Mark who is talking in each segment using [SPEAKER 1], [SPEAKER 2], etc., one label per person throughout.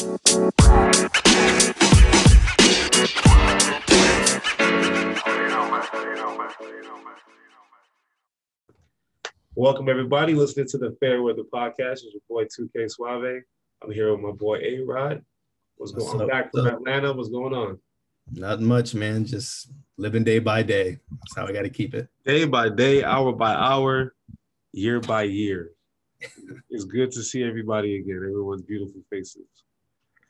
[SPEAKER 1] Welcome everybody listening to the Fair Weather Podcast. It's your boy 2K Suave. I'm here with my boy A Rod. What's going on? Back from Atlanta. What's going on?
[SPEAKER 2] Not much, man. Just living day by day. That's how I got to keep it.
[SPEAKER 1] Day by day, hour by hour, year by year. it's good to see everybody again. Everyone's beautiful faces.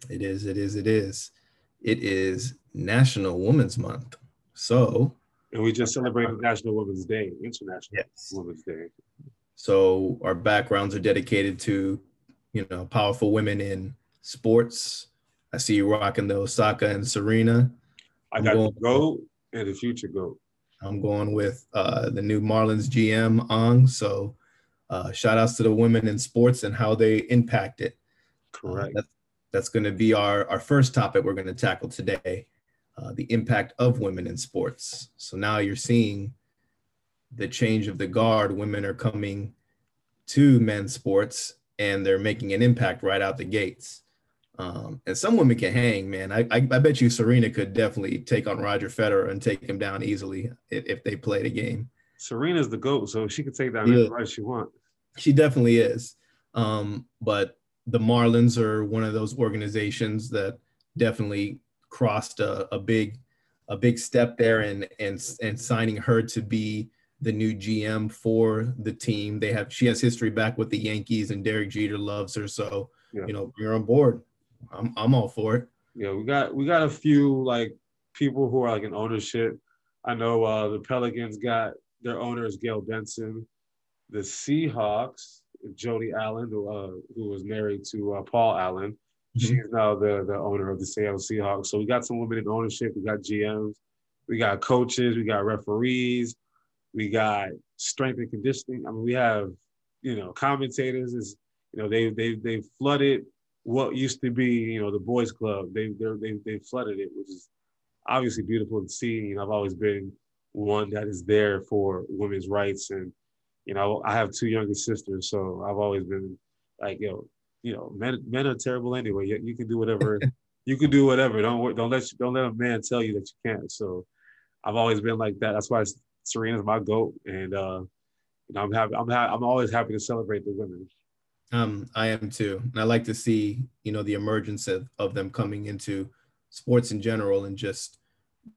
[SPEAKER 2] It is. It is. It is. It is National Women's Month. So.
[SPEAKER 1] And we just celebrated National Women's Day, International yes. Women's Day.
[SPEAKER 2] So our backgrounds are dedicated to, you know, powerful women in sports. I see you rocking the Osaka and Serena.
[SPEAKER 1] I got going, the GOAT and the future GOAT.
[SPEAKER 2] I'm going with uh, the new Marlins GM Ng. So uh, shout outs to the women in sports and how they impact it.
[SPEAKER 1] Correct.
[SPEAKER 2] Uh, that's that's going to be our, our first topic we're going to tackle today uh, the impact of women in sports. So now you're seeing the change of the guard. Women are coming to men's sports and they're making an impact right out the gates. Um, and some women can hang, man. I, I, I, bet you Serena could definitely take on Roger Federer and take him down easily if, if they played a game.
[SPEAKER 1] Serena's the GOAT, so she could take down yeah. anybody she wants.
[SPEAKER 2] She definitely is. Um, but the Marlins are one of those organizations that definitely crossed a, a big a big step there and and and signing her to be the new GM for the team. They have she has history back with the Yankees and Derek Jeter loves her, so yeah. you know you're on board. I'm I'm all for it.
[SPEAKER 1] Yeah, we got we got a few like people who are like in ownership. I know uh, the Pelicans got their owner is Gayle Benson. The Seahawks, Jody Allen, who uh, who was married to uh, Paul Allen, mm-hmm. she's now the the owner of the Seattle Seahawks. So we got some women in ownership. We got GMs, we got coaches, we got referees, we got strength and conditioning. I mean, we have you know commentators. Is you know they they they flooded what used to be, you know, the boys' club. They they they flooded it, which is obviously beautiful to see. You know, I've always been one that is there for women's rights, and you know, I have two younger sisters, so I've always been like, yo, you know, men men are terrible anyway. You, you can do whatever. you can do whatever. Don't don't let don't let a man tell you that you can't. So, I've always been like that. That's why Serena's my goat, and uh, you know, I'm happy. I'm ha- I'm always happy to celebrate the women.
[SPEAKER 2] Um, I am too, and I like to see you know the emergence of, of them coming into sports in general and just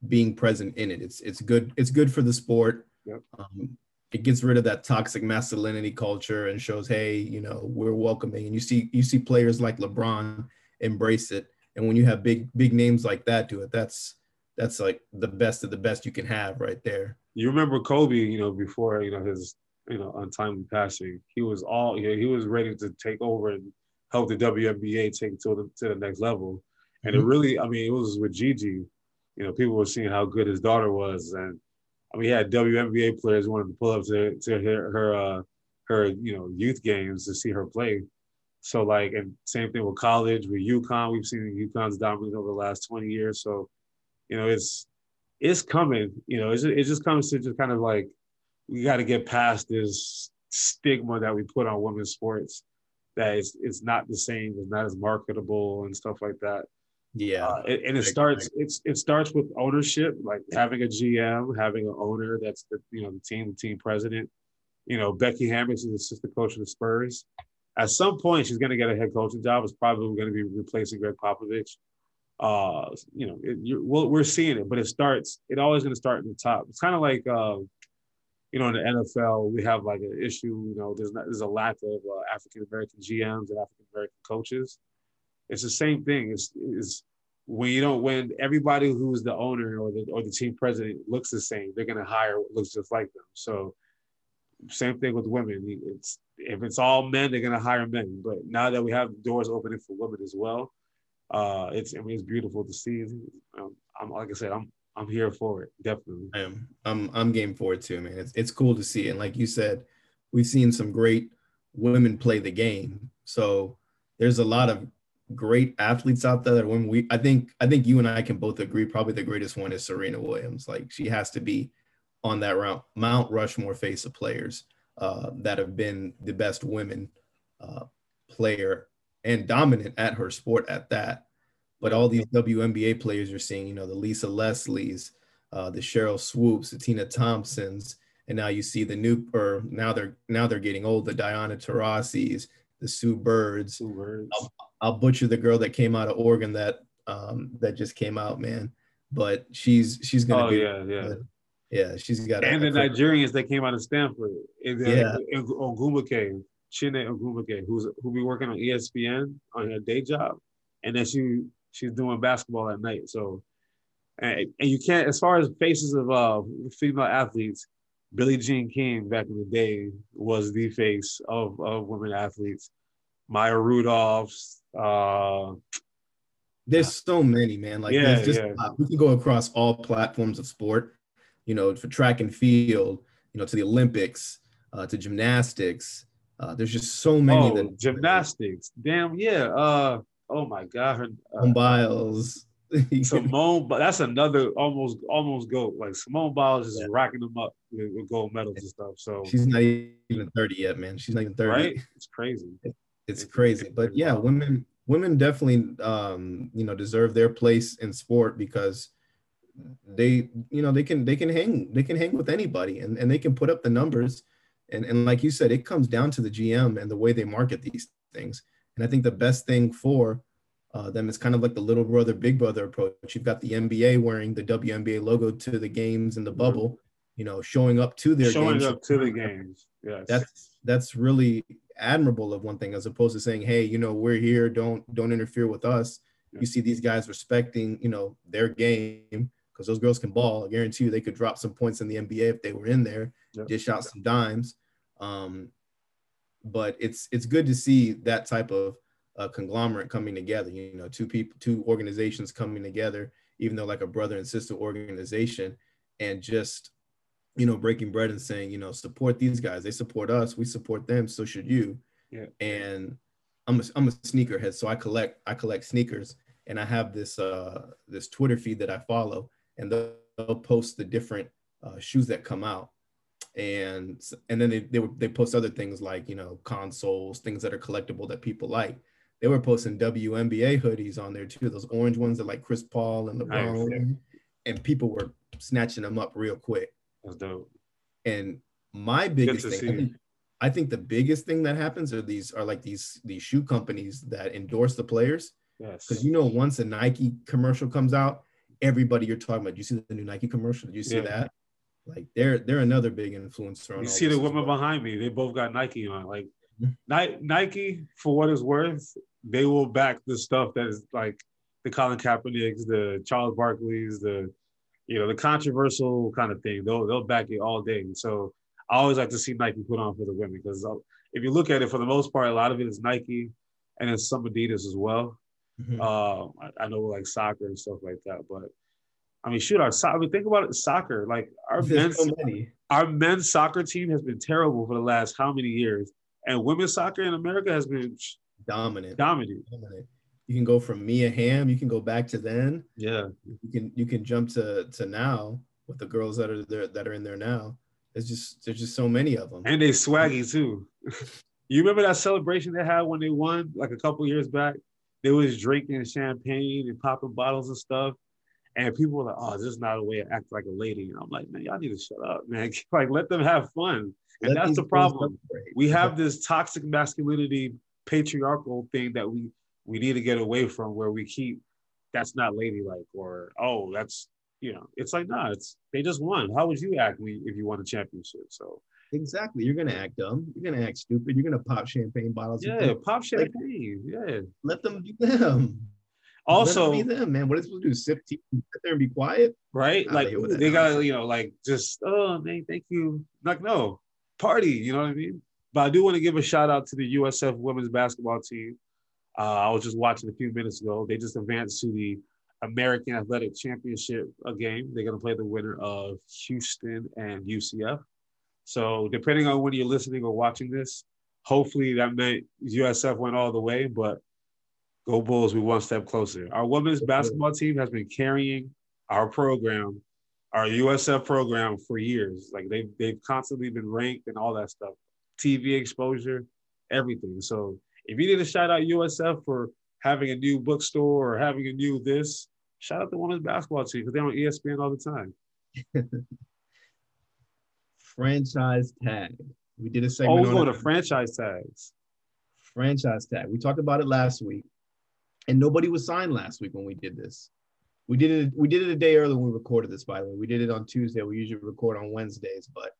[SPEAKER 2] being present in it. It's it's good. It's good for the sport.
[SPEAKER 1] Yep.
[SPEAKER 2] Um, it gets rid of that toxic masculinity culture and shows, hey, you know, we're welcoming. And you see you see players like LeBron embrace it. And when you have big big names like that do it, that's that's like the best of the best you can have right there.
[SPEAKER 1] You remember Kobe, you know, before you know his you know, untimely passing. He was all he was ready to take over and help the WNBA take to the to the next level. And mm-hmm. it really, I mean, it was with Gigi. You know, people were seeing how good his daughter was, and He had WNBA players wanted to pull up to to her her uh, her you know youth games to see her play. So like, and same thing with college with UConn. We've seen UConn's dominant over the last twenty years. So, you know, it's it's coming. You know, it's, it just comes to just kind of like we got to get past this stigma that we put on women's sports that it's, it's not the same, it's not as marketable and stuff like that.
[SPEAKER 2] Yeah, uh,
[SPEAKER 1] and, and it starts it's it starts with ownership, like having a GM, having an owner that's the you know the team, the team president. You know, Becky Hammon is assistant coach of the Spurs. At some point, she's going to get a head coaching job. It's probably going to be replacing Gregg Popovich. Uh, you know, it, well, we're seeing it, but it starts. It always going to start in the top. It's kind of like uh, you know, in the NFL, we have like an issue. You know, there's not, there's a lack of uh, African American GMs and African American coaches. It's the same thing. It's, it's when you don't when everybody who's the owner or the or the team president looks the same, they're gonna hire what looks just like them. So same thing with women. It's if it's all men, they're gonna hire men. But now that we have doors opening for women as well, uh, it's I mean it's beautiful to see. Um, I'm like I said, I'm I'm here for it. Definitely.
[SPEAKER 2] I am. I'm I'm game for it too, man. It's it's cool to see. And like you said, we've seen some great women play the game. So there's a lot of great athletes out there that when we I think I think you and I can both agree probably the greatest one is Serena Williams. Like she has to be on that round Mount Rushmore face of players uh, that have been the best women uh, player and dominant at her sport at that. But all these WNBA players you're seeing, you know, the Lisa Leslies, uh, the Cheryl Swoopes, the Tina Thompsons, and now you see the new, or now they're now they're getting old, the Diana Taurasi's, the Sue Birds.
[SPEAKER 1] Sue Birds.
[SPEAKER 2] I'll, I'll, butcher the girl that came out of Oregon that um, that just came out, man. But she's she's gonna
[SPEAKER 1] oh,
[SPEAKER 2] be
[SPEAKER 1] yeah, yeah.
[SPEAKER 2] Yeah, she's got.
[SPEAKER 1] And
[SPEAKER 2] a,
[SPEAKER 1] the Nigerians that came out of Stanford. And
[SPEAKER 2] yeah.
[SPEAKER 1] Ogwumike, Chiney Ogwumike, who's who be working on ESPN on her day job, and then she she's doing basketball at night. So, and, and you can't as far as faces of uh female athletes, Billie Jean King back in the day was the face of of women athletes. Maya Rudolph's. Uh,
[SPEAKER 2] there's so many, man. Like,
[SPEAKER 1] yeah,
[SPEAKER 2] just,
[SPEAKER 1] yeah.
[SPEAKER 2] Uh, we can go across all platforms of sport you know, for track and field, you know, to the Olympics, uh, to gymnastics. Uh, there's just so many.
[SPEAKER 1] Oh,
[SPEAKER 2] that,
[SPEAKER 1] gymnastics. Damn, yeah. Uh, oh my God. Her,
[SPEAKER 2] uh, Biles.
[SPEAKER 1] Simone, but that's another almost almost goat. Like Simone Biles is yeah. racking them up with, with, gold medals and stuff. So
[SPEAKER 2] she's not even 30 yet, man. She's not even 30.
[SPEAKER 1] Right? It's crazy.
[SPEAKER 2] It's, crazy. But yeah, women women definitely um, you know, deserve their place in sport because they you know they can they can hang they can hang with anybody and, and they can put up the numbers. And and like you said it comes down to the gm and the way they market these things. And i think the best thing for uh, them is kind of like the little brother big brother approach. You've got the nba wearing the WNBA logo to the games in the bubble you know showing up to their
[SPEAKER 1] showing
[SPEAKER 2] games.
[SPEAKER 1] up to the games. Yes.
[SPEAKER 2] That's that's really admirable of one thing as opposed to saying hey you know we're here don't don't interfere with us yeah. you see these guys respecting you know their game because those girls can ball. I guarantee you they could drop some points in the NBA if they were in there, yep. dish out some dimes. Um, but it's it's good to see that type of uh, conglomerate coming together. You know, two people, two organizations coming together, even though like a brother and sister organization, and just you know breaking bread and saying, you know, support these guys. They support us. We support them. So should you.
[SPEAKER 1] Yeah.
[SPEAKER 2] And I'm a, I'm a sneakerhead, so I collect I collect sneakers, and I have this uh this Twitter feed that I follow, and they'll, they'll post the different uh, shoes that come out and and then they, they they post other things like you know consoles things that are collectible that people like they were posting WNBA hoodies on there too those orange ones that like Chris Paul and LeBron nice. and people were snatching them up real quick
[SPEAKER 1] that's dope
[SPEAKER 2] and my biggest thing I think, I think the biggest thing that happens are these are like these these shoe companies that endorse the players
[SPEAKER 1] yes
[SPEAKER 2] because you know once a Nike commercial comes out everybody you're talking about. You see the new Nike commercial? Did you see yeah. that? Like they're they're another big influencer.
[SPEAKER 1] you see the women well. behind me? They both got Nike on. Like mm-hmm. Nike, for what it's worth, they will back the stuff that is like the Colin Kaepernicks, the Charles Barkley's, the you know the controversial kind of thing. They'll they'll back it all day. So I always like to see Nike put on for the women because if you look at it, for the most part, a lot of it is Nike and it's some Adidas as well. Mm-hmm. Uh, I, I, know like soccer and stuff like that, but I mean, shoot, our soccer. I mean, think about it, soccer. Like our There's men's, so our men's soccer team has been terrible for the last how many years, and women's soccer in America has been
[SPEAKER 2] dominant.
[SPEAKER 1] Dominant.
[SPEAKER 2] dominant. You can go from Mia Hamm. You can go back to then.
[SPEAKER 1] Yeah.
[SPEAKER 2] You can you can jump to to now with the girls that are there that are in there now. There's just there's just so many of them.
[SPEAKER 1] And they swaggy too. you remember that celebration they had when they won like a couple years back? they was drinking champagne and popping bottles and stuff. And people were like, oh, this is not a way to act like a lady. And I'm like, man, y'all need to shut up, man. like, let them have fun. And let that's the problem. We have this toxic masculinity, patriarchal thing that we we need to get away from where we keep that's not ladylike or oh, that's you know, it's like, nah, it's they just won. How would you act if you won a championship? So
[SPEAKER 2] Exactly. You're gonna act dumb. You're gonna act stupid. You're gonna pop champagne bottles.
[SPEAKER 1] Yeah, pop champagne. Like, yeah.
[SPEAKER 2] Let them be them.
[SPEAKER 1] Also,
[SPEAKER 2] be them, man. What are they supposed to do? Sip tea, sit there and be quiet?
[SPEAKER 1] Right? Like they gotta, you know, like just oh man, thank you. Like no, party. You know what I mean? But I do want to give a shout out to the USF women's basketball team. Uh, I was just watching a few minutes ago. They just advanced to the American Athletic Championship a game. They're going to play the winner of Houston and UCF. So depending on when you're listening or watching this, hopefully that meant USF went all the way, but go Bulls, we one step closer. Our women's basketball team has been carrying our program, our USF program for years. Like they've they've constantly been ranked and all that stuff, TV exposure, everything. So If you need to shout out USF for having a new bookstore or having a new this, shout out the women's basketball team because they're on ESPN all the time.
[SPEAKER 2] franchise tag. We did a segment.
[SPEAKER 1] Oh, we're going to franchise tags.
[SPEAKER 2] Franchise tag. We talked about it last week, and nobody was signed last week when we did this. We did it. We did it a day earlier when we recorded this. By the way, we did it on Tuesday. We usually record on Wednesdays, but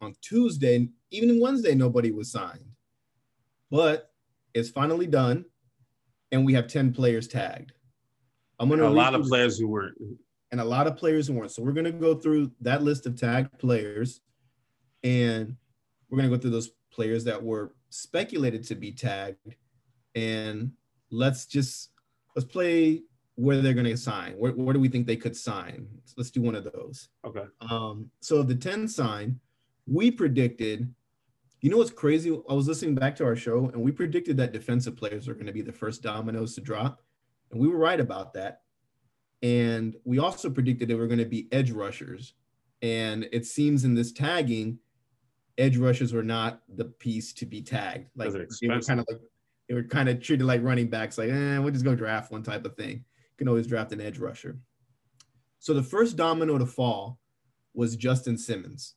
[SPEAKER 2] on Tuesday, even Wednesday, nobody was signed. But it's finally done, and we have ten players tagged.
[SPEAKER 1] I'm gonna a lot of players who weren't,
[SPEAKER 2] and a lot of players who weren't. So we're gonna go through that list of tagged players, and we're gonna go through those players that were speculated to be tagged, and let's just let's play where they're going to sign. Where, where do we think they could sign? So let's do one of those.
[SPEAKER 1] Okay.
[SPEAKER 2] Um, so the 10 sign, we predicted, you know what's crazy? I was listening back to our show and we predicted that defensive players are going to be the first dominoes to drop. And we were right about that. And we also predicted they were going to be edge rushers. And it seems in this tagging, edge rushers were not the piece to be tagged. Like they were kind of like they were kind of treated like running backs, like, eh, we'll just go draft one type of thing You can always draft an edge rusher. So the first domino to fall was Justin Simmons.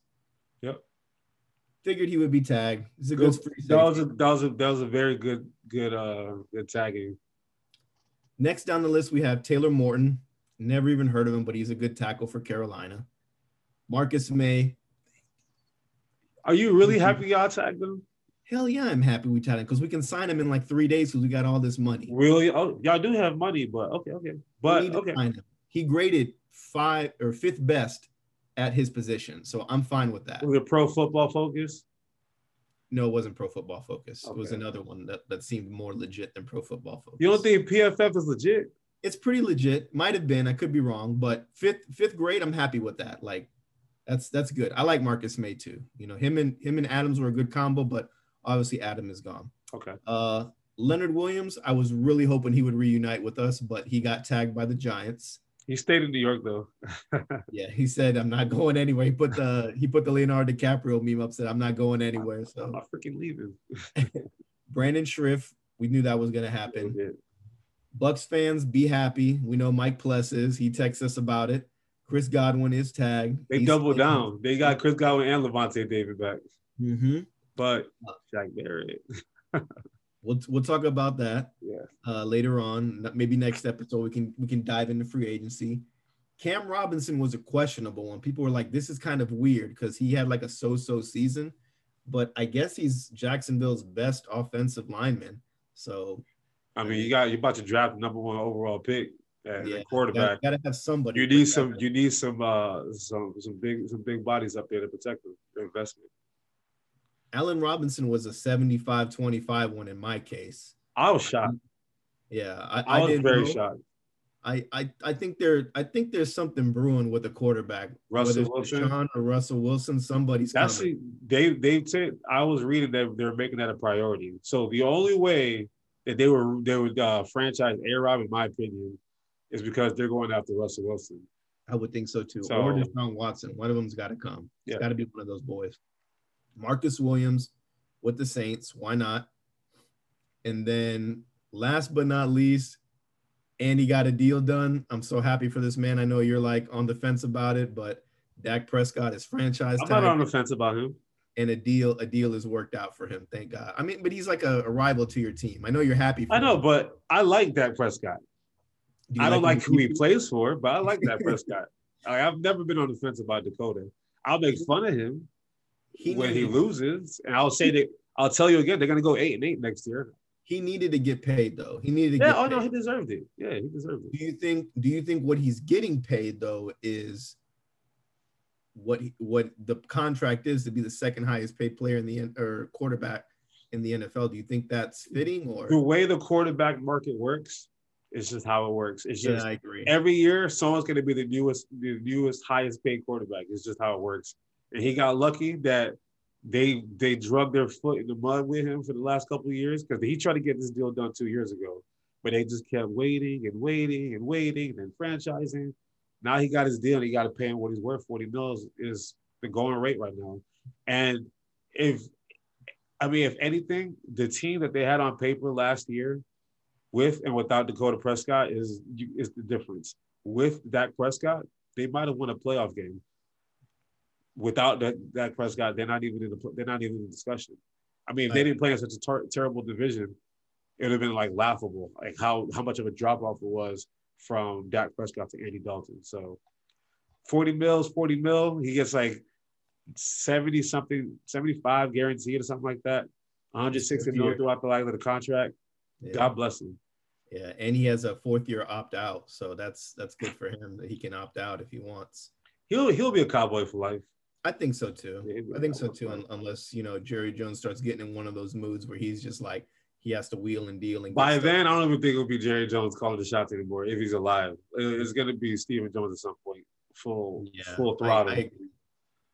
[SPEAKER 2] Figured he would be tagged.
[SPEAKER 1] It's a good, good that was a, that was a that was a very good good uh good tagging.
[SPEAKER 2] Next down the list we have Taylor Moton. Never even heard of him, but he's a good tackle for Carolina. Marcus Maye.
[SPEAKER 1] Are you really happy y'all tagged him?
[SPEAKER 2] Hell yeah, I'm happy we tied him because we can sign him in like three days because we got all this money.
[SPEAKER 1] Really? Oh, y'all do have money, but okay, okay. But okay.
[SPEAKER 2] He graded five or fifth best at his position, so I'm fine with that.
[SPEAKER 1] Was it Pro Football Focus?
[SPEAKER 2] No, it wasn't Pro Football Focus. Okay. It was another one that, that seemed more legit than Pro Football Focus.
[SPEAKER 1] You don't think PFF is legit?
[SPEAKER 2] It's pretty legit. Might have been. I could be wrong, but fifth fifth grade, I'm happy with that. Like, that's that's good. I like Marcus Maye too. You know, him and him and Adams were a good combo, but Obviously, Adam is gone.
[SPEAKER 1] Okay.
[SPEAKER 2] Uh, Leonard Williams, I was really hoping he would reunite with us, but he got tagged by the Giants.
[SPEAKER 1] He stayed in New York though.
[SPEAKER 2] yeah, he said I'm not going anywhere. He put the he put the Leonardo DiCaprio meme up. Said I'm not going anywhere. So
[SPEAKER 1] I'm not freaking leaving.
[SPEAKER 2] Brandon Scherff, we knew that was gonna happen. Bucs fans, be happy. We know Mike Pless is. He texts us about it. Chris Godwin is tagged.
[SPEAKER 1] They
[SPEAKER 2] He's
[SPEAKER 1] doubled down. They got Chris Godwin and Lavonte David back.
[SPEAKER 2] Mm-hmm
[SPEAKER 1] but Shaq Barrett.
[SPEAKER 2] we'll we'll talk about that.
[SPEAKER 1] Yeah.
[SPEAKER 2] Uh, later on, maybe next episode we can we can dive into free agency. Cam Robinson was a questionable one. People were like, "This is kind of weird" because he had like a so-so season, but I guess he's Jacksonville's best offensive lineman. So,
[SPEAKER 1] I mean, you got you're about to draft the number one overall pick at yeah, quarterback.
[SPEAKER 2] Got to have somebody.
[SPEAKER 1] You need some. You need some. Uh, some some big some big bodies up there to protect them. Their investment.
[SPEAKER 2] Allen Robinson was a 75-25 one in my case.
[SPEAKER 1] I was shocked.
[SPEAKER 2] Yeah, I,
[SPEAKER 1] I, I was very know. shocked.
[SPEAKER 2] I, I I think there I think there's something brewing with the quarterback.
[SPEAKER 1] Russell Wilson
[SPEAKER 2] Sean or Russell Wilson. Somebody's
[SPEAKER 1] actually they they said I was reading that they're making that a priority. So the only way that they were they would uh, franchise A Rob, in my opinion, is because they're going after Russell Wilson.
[SPEAKER 2] I would think so too. So, or Deshaun Watson. One of them's got to come. It's yeah. got to be one of those boys. Marcus Williams with the Saints. Why not? And then last but not least, Andy got a deal done. I'm so happy for this man. I know you're like on the fence about it, but Dak Prescott is franchise.
[SPEAKER 1] I'm not on the fence about him.
[SPEAKER 2] And a deal, a deal is worked out for him. Thank God. I mean, but he's like a, a rival to your team. I know you're happy.
[SPEAKER 1] For I know, him. but I like Dak Prescott. Do I don't like, who he plays for, but I like Dak Prescott. I've never been on the fence about Dakota. I'll make fun of him, he when he loses, and I'll say that I'll tell you again, they're gonna go eight and eight next year.
[SPEAKER 2] He needed to get paid though. He needed to
[SPEAKER 1] yeah,
[SPEAKER 2] oh
[SPEAKER 1] paid. no, he deserved it. Yeah, he deserved it.
[SPEAKER 2] Do you think do you think what he's getting paid though is what he, what the contract is to be the second highest paid player in the or quarterback in the NFL? Do you think that's fitting or
[SPEAKER 1] the way the quarterback market works? It's just how it works. It's just
[SPEAKER 2] yeah, I agree.
[SPEAKER 1] every year someone's going to be the newest, the newest, highest paid quarterback. It's just how it works and he got lucky that they they drug their foot in the mud with him for the last couple of years because he tried to get this deal done two years ago, but they just kept waiting and waiting and waiting and franchising. Now he got his deal and he got to pay him what he's worth. Forty mils is the going rate right now, and if I mean, if anything, the team that they had on paper last year, with and without Dakota Prescott, is is the difference. With Dak Prescott, they might have won a playoff game. Without that Dak Prescott, they're not even in the they're not even in the discussion. I mean, if they didn't play in such a ter- terrible division, it would have been like laughable, like how how much of a drop off it was from Dak Prescott to Andy Dalton. So, forty mils, forty mil, he gets like 70 something, 75 guaranteed or something like that. 160 million throughout the life of the contract. Yeah. God bless him.
[SPEAKER 2] Yeah, and he has a fourth year opt out, so that's that's good for him that he can opt out if he wants.
[SPEAKER 1] He'll he'll be a cowboy for life.
[SPEAKER 2] I think so too. I think so too, un- unless you know Jerry Jones starts getting in one of those moods where he's just like he has to wheel and deal. And
[SPEAKER 1] by then, I don't even think it'll be Jerry Jones calling the shots anymore if he's alive. It's gonna be Stephen Jones at some point, full yeah, full throttle. I,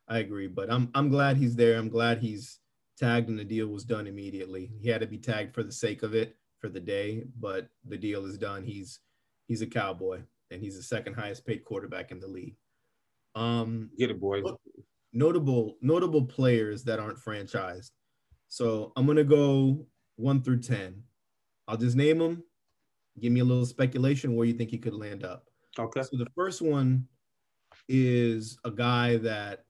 [SPEAKER 1] I,
[SPEAKER 2] I agree, but I'm I'm glad he's there. I'm glad he's tagged and the deal was done immediately. He had to be tagged for the sake of it for the day, but the deal is done. He's he's a cowboy and he's the second highest paid quarterback in the league. Um
[SPEAKER 1] get it, boy.
[SPEAKER 2] Notable notable players that aren't franchised. So I'm gonna go one through ten. I'll just name them. Give me a little speculation where you think he could land up.
[SPEAKER 1] Okay.
[SPEAKER 2] So the first one is a guy that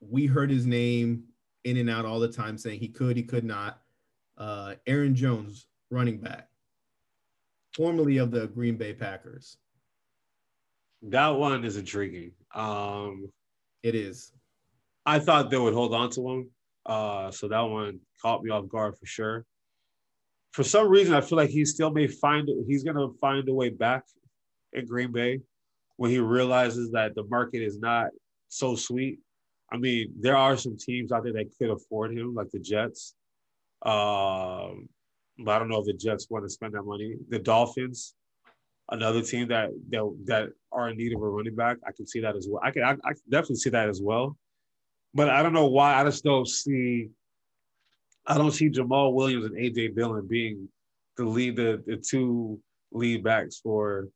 [SPEAKER 2] we heard his name in and out all the time saying he could, he could not. Uh, Aaron Jones, running back, formerly of the Green Bay Packers.
[SPEAKER 1] That one is intriguing. Um,
[SPEAKER 2] it is.
[SPEAKER 1] I thought they would hold on to him. Uh, so that one caught me off guard for sure. For some reason, I feel like he still may find he's gonna find a way back in Green Bay when he realizes that the market is not so sweet I mean, there are some teams out there that could afford him, like the Jets. Um, but I don't know if the Jets want to spend that money. The Dolphins, another team that that that are in need of a running back. I can see that as well. I can I, I definitely see that as well. But I don't know why. I just don't see. I don't see Jamaal Williams and AJ Dillon being the lead, the the two lead backs for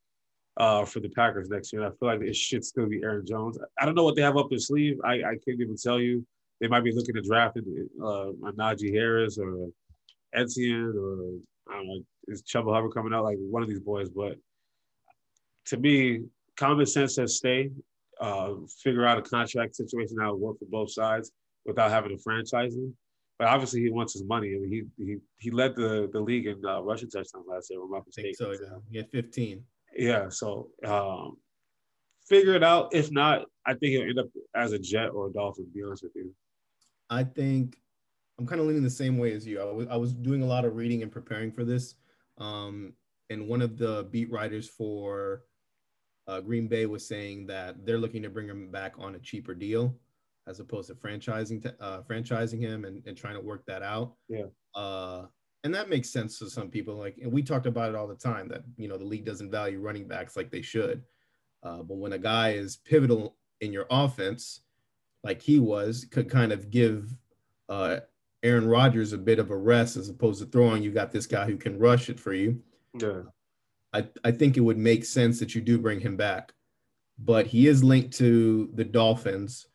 [SPEAKER 1] uh, for the Packers next year. And I feel like it should still be Aaron Jones. I don't know what they have up their sleeve. I, I can't even tell you. They might be looking to draft uh, Najee Harris or Etienne or I don't know, is Chuba Hubbard coming out like one of these boys? But to me, common sense says stay. Uh, figure out a contract situation that would work for both sides without having to franchise him. But obviously, he wants his money. I mean, he he he led the the league in uh, rushing touchdowns last year. If I'm not mistaken.
[SPEAKER 2] so yeah, he had 15
[SPEAKER 1] yeah, so um, figure it out. If not, I think he'll end up as a Jet or a Dolphin. To be honest with you,
[SPEAKER 2] I think I'm kind of leaning the same way as you. I was I was doing a lot of reading and preparing for this, um, and one of the beat writers for uh, Green Bay was saying that they're looking to bring him back on a cheaper deal as opposed to franchising to, uh, franchising him and, and trying to work that out.
[SPEAKER 1] Yeah.
[SPEAKER 2] Uh, and that makes sense to some people. Like, and we talked about it all the time that you know the league doesn't value running backs like they should. Uh, but when a guy is pivotal in your offense, like he was, could kind of give uh, Aaron Rodgers a bit of a rest as opposed to throwing. You got this guy who can rush it for you.
[SPEAKER 1] Yeah.
[SPEAKER 2] I, I think it would make sense that you do bring him back, but he is linked to the Dolphins.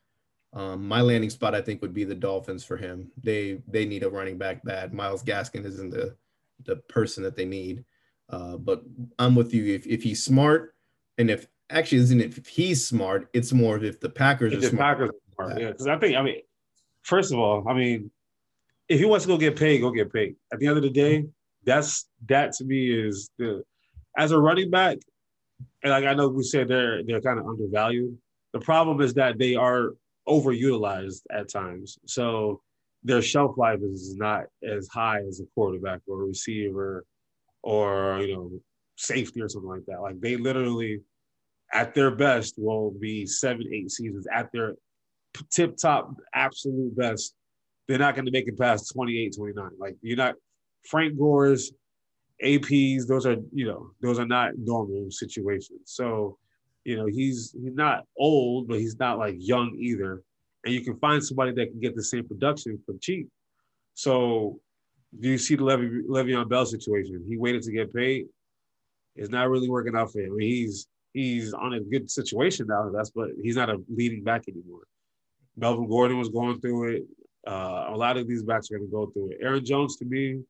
[SPEAKER 2] Um, my landing spot, I think, would be the Dolphins for him. They they need a running back bad. Myles Gaskin isn't the the person that they need. Uh, but I'm with you. If if he's smart, and if actually isn't it if he's smart, it's more of if the Packers if are the smart. Packers
[SPEAKER 1] are smart, yeah. Because I think I mean, first of all, I mean, if he wants to go get paid, go get paid. At the end of the day, that's that to me is the as a running back, and like I know we said they're they're kind of undervalued. The problem is that they are overutilized at times. So their shelf life is not as high as a quarterback or a receiver or you know safety or something like that. Like they literally at their best will be seven, eight seasons at their tip top absolute best. They're not going to make it past 28, 29. Like you're not Frank Gore's APs, those are, you know, those are not normal situations. So you know, he's he's not old, but he's not like young either. And you can find somebody that can get the same production for cheap. So do you see the Levy, Le'Veon Bell situation? He waited to get paid. It's not really working out for him. I mean, he's he's on a good situation now. That's but he's not a leading back anymore. Melvin Gordon was going through it. Uh, a lot of these backs are going to go through it. Aaron Jones, to me,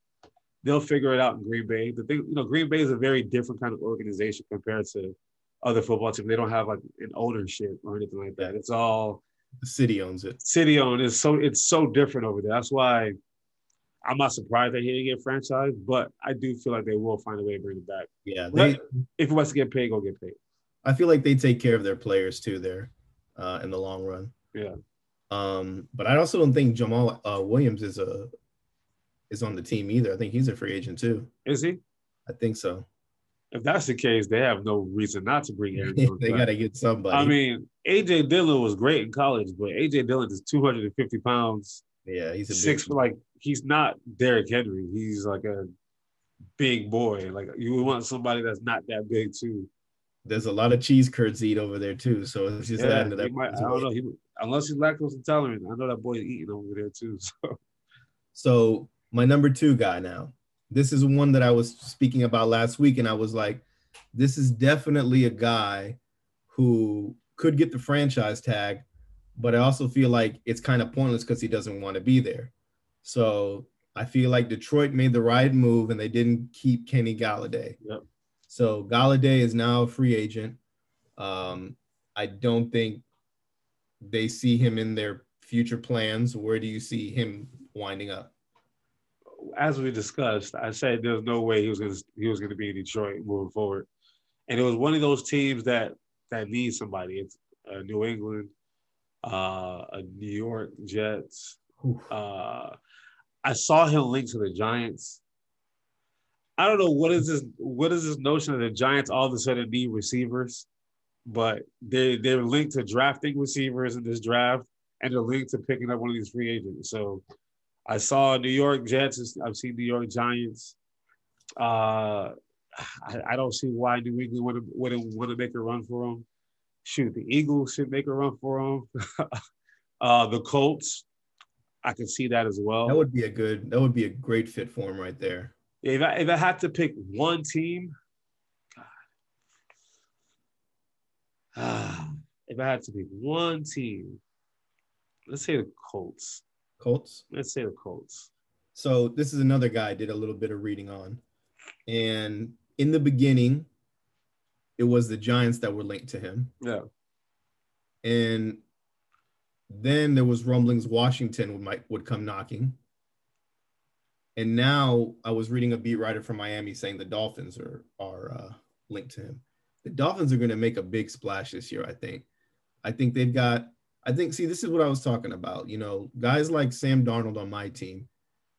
[SPEAKER 1] they'll figure it out in Green Bay. The thing, you know, Green Bay is a very different kind of organization compared to other football teams. They don't have like an ownership or anything like that. It's all
[SPEAKER 2] the city owns it.
[SPEAKER 1] City owned. is so it's so different over there. That's why I'm not surprised that he didn't get franchised, but I do feel like they will find a way to bring it back.
[SPEAKER 2] Yeah, they,
[SPEAKER 1] if he wants to get paid, go get paid.
[SPEAKER 2] I feel like they take care of their players too there, uh, in the long run.
[SPEAKER 1] Yeah.
[SPEAKER 2] Um, but I also don't think Jamaal uh, Williams is a is on the team either. I think he's a free agent too.
[SPEAKER 1] Is he?
[SPEAKER 2] I think so.
[SPEAKER 1] If that's the case, they have no reason not to bring Aaron Jones.
[SPEAKER 2] they got to get somebody.
[SPEAKER 1] I mean, AJ Dillon was great in college, but AJ Dillon is 250 pounds.
[SPEAKER 2] Yeah, he's a
[SPEAKER 1] six. Big, like he's not Derrick Henry. He's like a big boy. Like you want somebody that's not that big too.
[SPEAKER 2] There's a lot of cheese curds eat over there too, so it's just yeah, adding to that.
[SPEAKER 1] Might, I don't know. He, unless he's lactose intolerant, I know that boy's eating over there too. So.
[SPEAKER 2] so my number two guy now. This is one that I was speaking about last week, and I was like, this is definitely a guy who could get the franchise tag, but I also feel like it's kind of pointless because he doesn't want to be there. So I feel like Detroit made the right move and they didn't keep Kenny Golladay.
[SPEAKER 1] Yep.
[SPEAKER 2] So Golladay is now a free agent. Um, I don't think they see him in their future plans. Where do you see him winding up?
[SPEAKER 1] As we discussed, I said there's no way he was going to he was going to be in Detroit moving forward, and it was one of those teams that that needs somebody. It's uh, New England, uh, a New York Jets. Uh, I saw him linked to the Giants. I don't know what is this. What is this notion that the Giants all of a sudden need receivers, but they they're linked to drafting receivers in this draft, and they're linked to picking up one of these free agents. So I saw New York Jets. I've seen New York Giants. Uh, I, I don't see why New England would wouldn't want to make a run for them. Shoot, the Eagles should make a run for them. uh, the Colts, I can see that as well.
[SPEAKER 2] That would be a good. That would be a great fit for him right there.
[SPEAKER 1] If I, if I had to pick one team, God, if I had to pick one team, let's say the Colts.
[SPEAKER 2] Colts.
[SPEAKER 1] Let's say the Colts.
[SPEAKER 2] So this is another guy I did a little bit of reading on, and in the beginning, it was the Giants that were linked to him.
[SPEAKER 1] Yeah.
[SPEAKER 2] And then there was rumblings Washington would might would come knocking. And now I was reading a beat writer from Miami saying the Dolphins are are uh, linked to him. The Dolphins are going to make a big splash this year. I think. I think they've got. I think. See, this is what I was talking about. You know, guys like Sam Darnold on my team.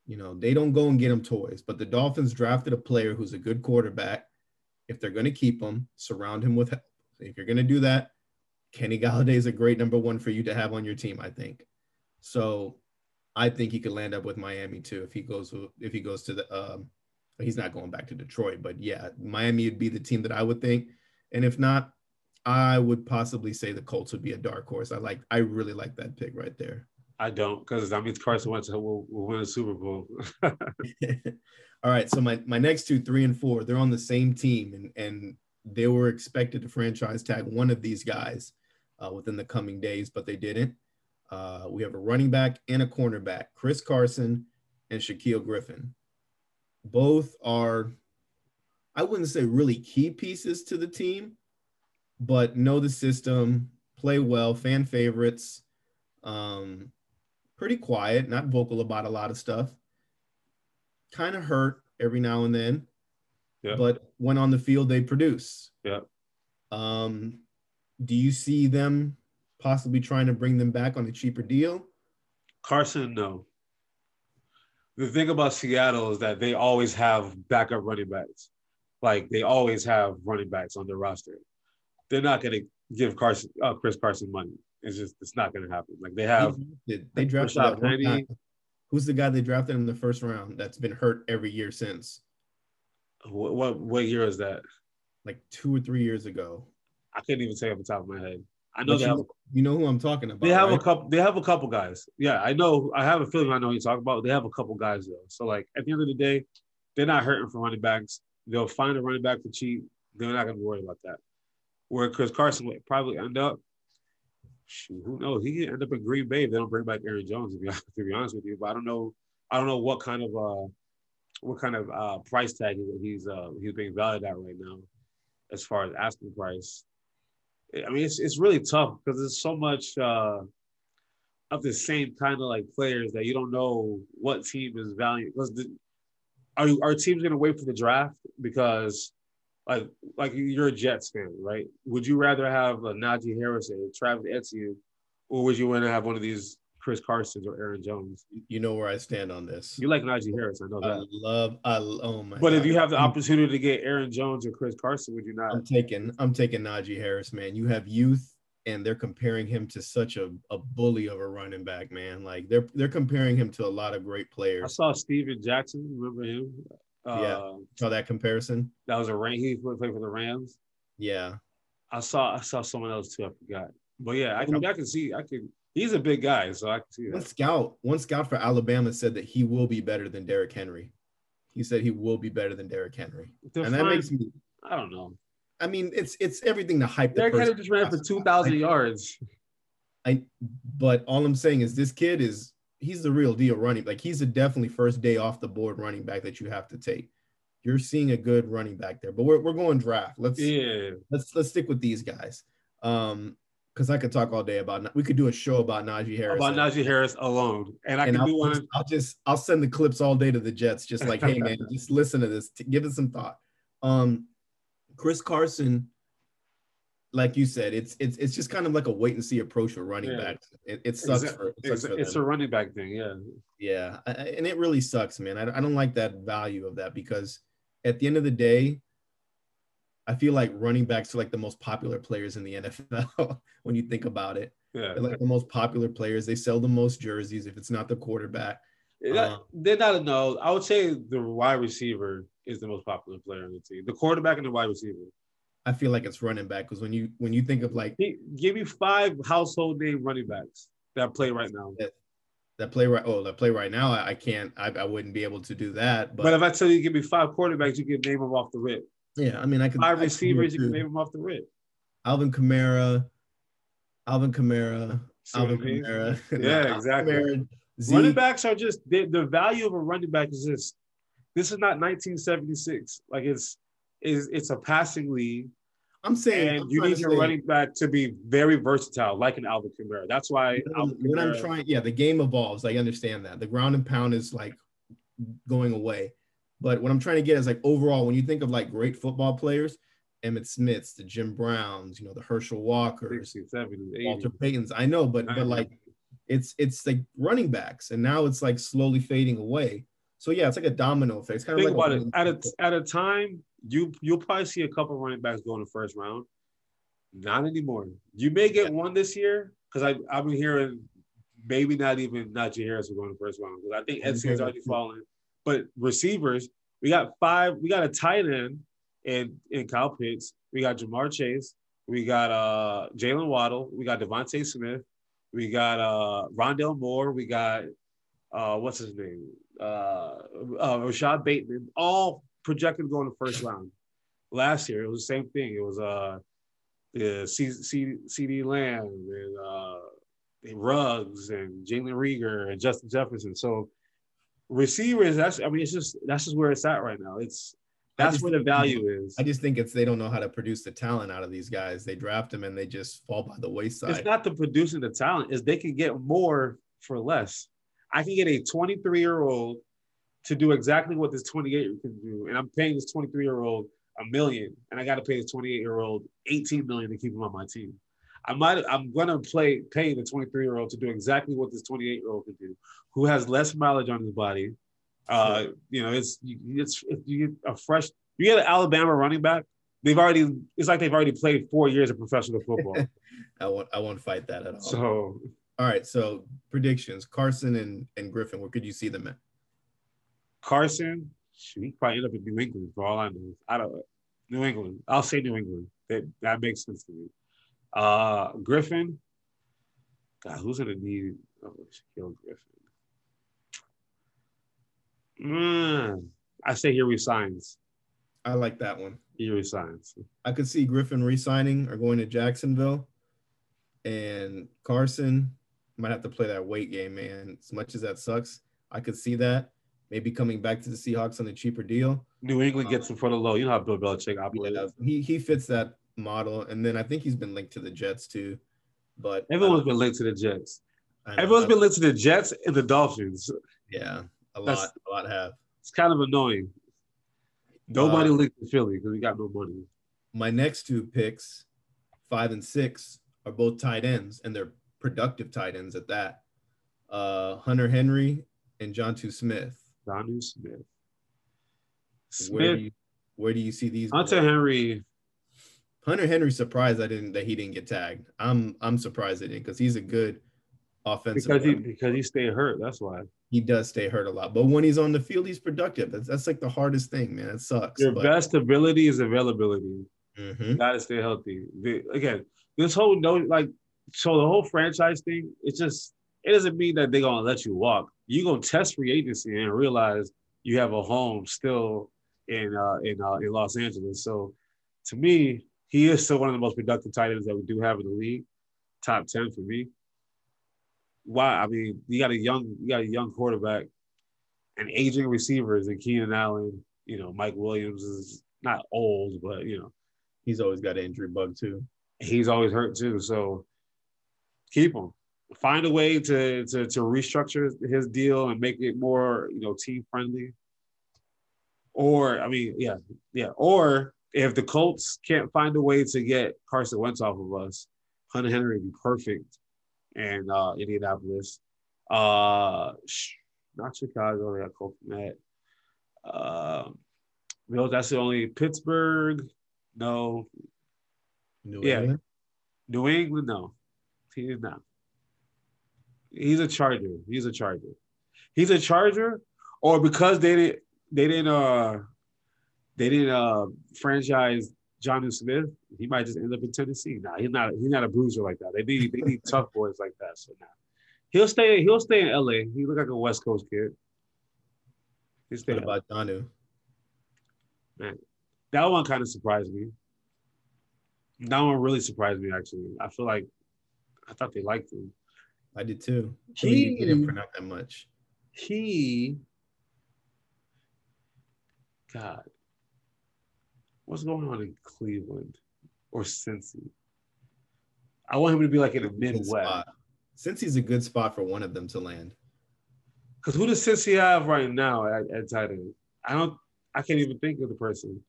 [SPEAKER 2] You know, they don't go and get him toys, but the Dolphins drafted a player who's a good quarterback. If they're going to keep him, surround him with help. If you're going to do that, Kenny Golladay is a great number one for you to have on your team, I think. So I think he could land up with Miami too if he goes if he goes to the um he's not going back to Detroit, but yeah, Miami would be the team that I would think. And if not, I would possibly say the Colts would be a dark horse. I like I really like that pick right there.
[SPEAKER 1] I don't because that means Carson Wentz will, will win a Super Bowl.
[SPEAKER 2] All right, so my my next two, three and four, they're on the same team, and and they were expected to franchise tag one of these guys uh, within the coming days, but they didn't. Uh, we have a running back and a cornerback, Chris Carson and Shaquill Griffin. Both are, I wouldn't say really key pieces to the team, but know the system, play well, fan favorites, um, pretty quiet, not vocal about a lot of stuff. Kind of hurt every now and then,
[SPEAKER 1] yeah.
[SPEAKER 2] but when on the field, they produce.
[SPEAKER 1] Yeah.
[SPEAKER 2] Um, do you see them possibly trying to bring them back on a cheaper deal?
[SPEAKER 1] Carson, no. The thing about Seattle is that they always have backup running backs. Like they always have running backs on their roster. They're not going to give Carson, uh, Chris Carson money. It's just it's not going to happen. Like they have,
[SPEAKER 2] they, they drafted that. Who's the guy they drafted in the first round that's been hurt every year since?
[SPEAKER 1] What what, what year is that?
[SPEAKER 2] Like two or three years ago.
[SPEAKER 1] I couldn't even say off the top of my head. I know
[SPEAKER 2] but
[SPEAKER 1] they
[SPEAKER 2] you,
[SPEAKER 1] have.
[SPEAKER 2] You know who I'm talking about.
[SPEAKER 1] They have
[SPEAKER 2] right?
[SPEAKER 1] a couple. They have a couple guys. Yeah, I know. I have a feeling I know you talk about. They have a couple guys though. So like at the end of the day, they're not hurting for running backs. They'll find a running back for cheap. They're not going to worry about that. Where Chris Carson would probably end up shoot, who knows? He could end up in Green Bay if they don't bring back Aaron Jones. To be, to be honest with you, but I don't know. I don't know what kind of uh, what kind of uh, price tag he's uh, he's being valued at right now, as far as asking price. I mean, it's it's really tough because there's so much uh, of the same kind of like players that you don't know what team is valuing. Because are our teams going to wait for the draft because like like you're a Jets fan, right? Would you rather have a Najee Harris or Travis Etienne, or would you want to have one of these Chris Carson's or Aaron Jones?
[SPEAKER 2] You know where I stand on this.
[SPEAKER 1] You like Najee Harris, I know that.
[SPEAKER 2] I love, I oh my.
[SPEAKER 1] But God. if you have the opportunity to get Aaron Jones or Chris Carson, would you not?
[SPEAKER 2] I'm taking, I'm taking Najee Harris, man. You have youth, and they're comparing him to such a, a bully of a running back, man. Like they're they're comparing him to a lot of great players. I
[SPEAKER 1] saw Steven Jackson. Remember him?
[SPEAKER 2] Yeah. Uh, saw that comparison.
[SPEAKER 1] That was a Ram. He played for the Rams.
[SPEAKER 2] Yeah.
[SPEAKER 1] I saw I saw someone else too. I forgot. But yeah, I can I can see I can. He's a big guy, so I can see that.
[SPEAKER 2] One scout, one scout for Alabama said that he will be better than Derrick Henry. He said he will be better than Derrick Henry, Define, and that makes me.
[SPEAKER 1] I don't know.
[SPEAKER 2] I mean, it's it's everything to hype.
[SPEAKER 1] Derrick Henry just ran for two thousand yards.
[SPEAKER 2] I, but all I'm saying is this kid is he's the real deal running. Like he's a definitely first day off the board running back that you have to take. You're seeing a good running back there, but we're, we're going draft. Let's
[SPEAKER 1] yeah.
[SPEAKER 2] Let's let's stick with these guys. Um, because I could talk all day about. We could do a show about Najee Harris.
[SPEAKER 1] About Najee Harris alone, and I and can
[SPEAKER 2] I'll,
[SPEAKER 1] do one.
[SPEAKER 2] I'll just I'll send the clips all day to the Jets. Just like, hey man, just listen to this. Give it some thought. Um, Chris Carson like you said, it's it's it's just kind of like a wait and see approach for running yeah. backs. It, it sucks
[SPEAKER 1] exactly.
[SPEAKER 2] for it sucks
[SPEAKER 1] it's, for it's a running back thing, yeah.
[SPEAKER 2] Yeah, and it really sucks, man. I, I don't like that value of that because at the end of the day, I feel like running backs are like the most popular players in the NFL when you think about it.
[SPEAKER 1] Yeah,
[SPEAKER 2] they're like the most popular players. They sell the most jerseys if it's not the quarterback.
[SPEAKER 1] um, they're not no. I would say the wide receiver is the most popular player on the team. The quarterback and the wide receiver.
[SPEAKER 2] I feel like it's running back because when you when you think of like
[SPEAKER 1] give me five household name running backs that play right now.
[SPEAKER 2] That, that play right oh that play right now I, I can't I, I wouldn't be able to do that. But,
[SPEAKER 1] but if I tell you give me five quarterbacks, you can name them off the rip.
[SPEAKER 2] Yeah, I mean I could
[SPEAKER 1] five I receivers, you can name them off the rip.
[SPEAKER 2] Alvin Kamara, Alvin Kamara, Alvin Kamara.
[SPEAKER 1] Yeah, exactly. Kamara, running backs are just the, the value of a running back is just this is not 1976. Like it's is it's a passing league.
[SPEAKER 2] I'm saying I'm
[SPEAKER 1] you need your say, running back to be very versatile, like an Alvin Kamara. That's why
[SPEAKER 2] when I'm trying, yeah, the game evolves. I understand that the ground and pound is like going away, but what I'm trying to get is like overall, when you think of like great football players, Emmitt Smiths, the Jim Browns, you know, the Herschel Walkers, 60, 70, Walter Paytons. I know, but but like it's it's like running backs, and now it's like slowly fading away. So yeah, it's like a domino effect. It's kind
[SPEAKER 1] Think
[SPEAKER 2] of like
[SPEAKER 1] about it. At a at a time, you you'll probably see a couple running backs go in the first round. Not anymore. You may get yeah. one this year because I I've been hearing maybe not even Najee Harris will go in the first round because I think Edson's already fallen. But receivers, we got five. We got a tight end in in Kyle Pitts. We got Ja'Marr Chase. We got uh Jaylen Waddle. We got DeVonta Smith. We got uh Rondale Moore. We got uh what's his name? uh, uh, Rashod Bateman, all projected to go in the first round. Last year, it was the same thing. It was uh, the C- C- CeeDee Lamb and, uh, and Ruggs and Jalen Reagor and Justin Jefferson. So receivers, that's I mean, it's just that's just where it's at right now. It's that's where the value is.
[SPEAKER 2] I just think it's they don't know how to produce the talent out of these guys. They draft them and they just fall by the wayside.
[SPEAKER 1] It's not the producing the talent; is they can get more for less. I can get a 23 year old to do exactly what this 28 can do, and I'm paying this 23 year old a million, and I got to pay this 28 year old 18 million to keep him on my team. I might, I'm gonna play pay the 23 year old to do exactly what this 28 year old can do, who has less mileage on his body. Uh, you know, it's it's if you get a fresh, you get an Alabama running back. They've already, it's like they've already played four years of professional football.
[SPEAKER 2] I won't, I won't fight that at all.
[SPEAKER 1] So
[SPEAKER 2] all right, so predictions: Carson and and Griffin. Where could you see them at?
[SPEAKER 1] Carson, he probably end up in New England for all I know. I don't New England. I'll say New England. That that makes sense to me. Uh, Griffin. God, who's gonna need oh, Shaquill Griffin? Mm, I say he resigns.
[SPEAKER 2] I like that one.
[SPEAKER 1] He resigns.
[SPEAKER 2] I could see Griffin resigning or going to Jacksonville. And Carson might have to play that weight game, man. As much as that sucks, I could see that maybe coming back to the Seahawks on a cheaper deal.
[SPEAKER 1] New England gets him for the low. You know how Bill Belichick operates.
[SPEAKER 2] Yeah, he he fits that model, and then I think he's been linked to the Jets too. But
[SPEAKER 1] Everyone's been linked to the Jets. Everyone's been linked to the Jets and the Dolphins.
[SPEAKER 2] yeah, a
[SPEAKER 1] That's-
[SPEAKER 2] lot, a lot have.
[SPEAKER 1] It's kind of annoying. Nobody
[SPEAKER 2] Uh,
[SPEAKER 1] linked to Philly because we got no money.
[SPEAKER 2] My next two picks, five and six, are both tight ends, and they're productive tight ends at that. Uh, Hunter Henry and Jonnu Smith.
[SPEAKER 1] Jonnu Smith.
[SPEAKER 2] Where do
[SPEAKER 1] Smith,
[SPEAKER 2] you where do you see these?
[SPEAKER 1] Hunter? Henry.
[SPEAKER 2] Hunter Henry surprised I didn't that he didn't get tagged. I'm I'm surprised they didn't because he's a good offensive.
[SPEAKER 1] Because he because he stayed hurt. That's why.
[SPEAKER 2] he does stay hurt a lot, but when he's on the field, he's productive. That's that's like the hardest thing, man. It sucks.
[SPEAKER 1] Your
[SPEAKER 2] but-
[SPEAKER 1] best ability is availability. You
[SPEAKER 2] Mhm.
[SPEAKER 1] gotta stay healthy. The- again, this whole no like so the whole franchise thing, it's just it doesn't mean that they're gonna let you walk. You're gonna test free agency and realize you have a home still in uh in uh in Los Angeles. So to me, he is still one of the most productive tight ends that we do have in the league. Top 10 for me. Why? I mean, you got a young, you got a young quarterback and aging receivers and Keenan Allen, you know, Mike Williams is not old, but you know,
[SPEAKER 2] He's always got an injury bug too.
[SPEAKER 1] he's always hurt too. So keep him. Find a way to to to restructure his deal and make it more, you know, team friendly. Or I mean, yeah, yeah. Or if the Colts can't find a way to get Carson Wentz off of us, Hunter Henry would be perfect in uh, Indianapolis. Uh, not Chicago. They got Cole Kmet. Um, no, that's the only Pittsburgh. No,
[SPEAKER 2] New
[SPEAKER 1] Yeah.
[SPEAKER 2] England.
[SPEAKER 1] New England, no, he is not. He's a Charger. He's a Charger. He's a Charger, or because they didn't, they didn't, uh, they didn't uh franchise Jonnu Smith. He might just end up in Tennessee. Nah, he's not. He's not a bruiser like that. They need, they need tough boys like that. So now, he'll stay. He'll stay in L.A. He look like a West Coast kid. He stay.
[SPEAKER 2] What about Jonnu?
[SPEAKER 1] Man, that one kind of surprised me. That one really surprised me. Actually, I feel like I thought they liked him.
[SPEAKER 2] I did too. I think you get him
[SPEAKER 1] He-
[SPEAKER 2] for not pronounce that much.
[SPEAKER 1] He, God, what's going on in Cleveland or Cincy? I want him to be like in the Midwest.
[SPEAKER 2] he's a good spot for one of them to land.
[SPEAKER 1] Because who does Cincy have right now at, at tight end? I don't. I can't even think of the person.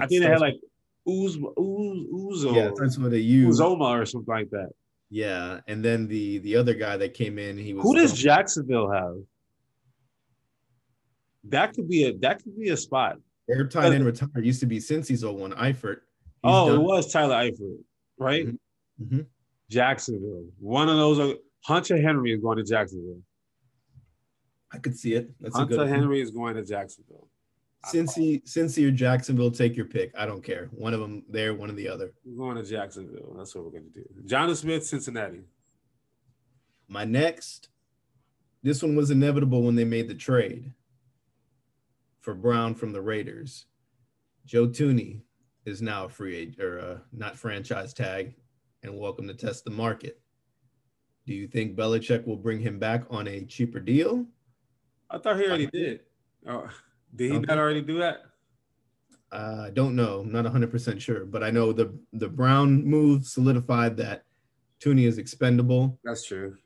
[SPEAKER 1] I think they had like Uz Uz Uzo
[SPEAKER 2] yeah, it starts with a U.
[SPEAKER 1] Uzomah or something like that.
[SPEAKER 2] Yeah, and then the the other guy that came in, he was
[SPEAKER 1] Who does Jacksonville have? That could be a that could be a spot.
[SPEAKER 2] their tight end retired used to be Cincy's old one, Eifert. He's
[SPEAKER 1] oh, it was Tyler Eifert, right?
[SPEAKER 2] Mhm. Mhm.
[SPEAKER 1] Jacksonville. One of those. Are, Hunter Henry is going to Jacksonville.
[SPEAKER 2] I could see it. That's a
[SPEAKER 1] Hunter. Henry is going to Jacksonville.
[SPEAKER 2] Cincy, Cincy or Jacksonville, take your pick. I don't care. One of them there, one of the other.
[SPEAKER 1] We're going to Jacksonville. That's what we're going to do. Jonathan Smith, Cincinnati.
[SPEAKER 2] My next, this one was inevitable when they made the trade for Brown from the Raiders. Joe Thuney is now a free agent or uh, not franchise tag and welcome to test the market. Do you think Belichick will bring him back on a cheaper deal?
[SPEAKER 1] I thought he already did. Oh, did he not already do that?
[SPEAKER 2] Uh, I don't know. I'm not 100% sure, but I know the, the Brown move solidified that Thuney is expendable.
[SPEAKER 1] That's true.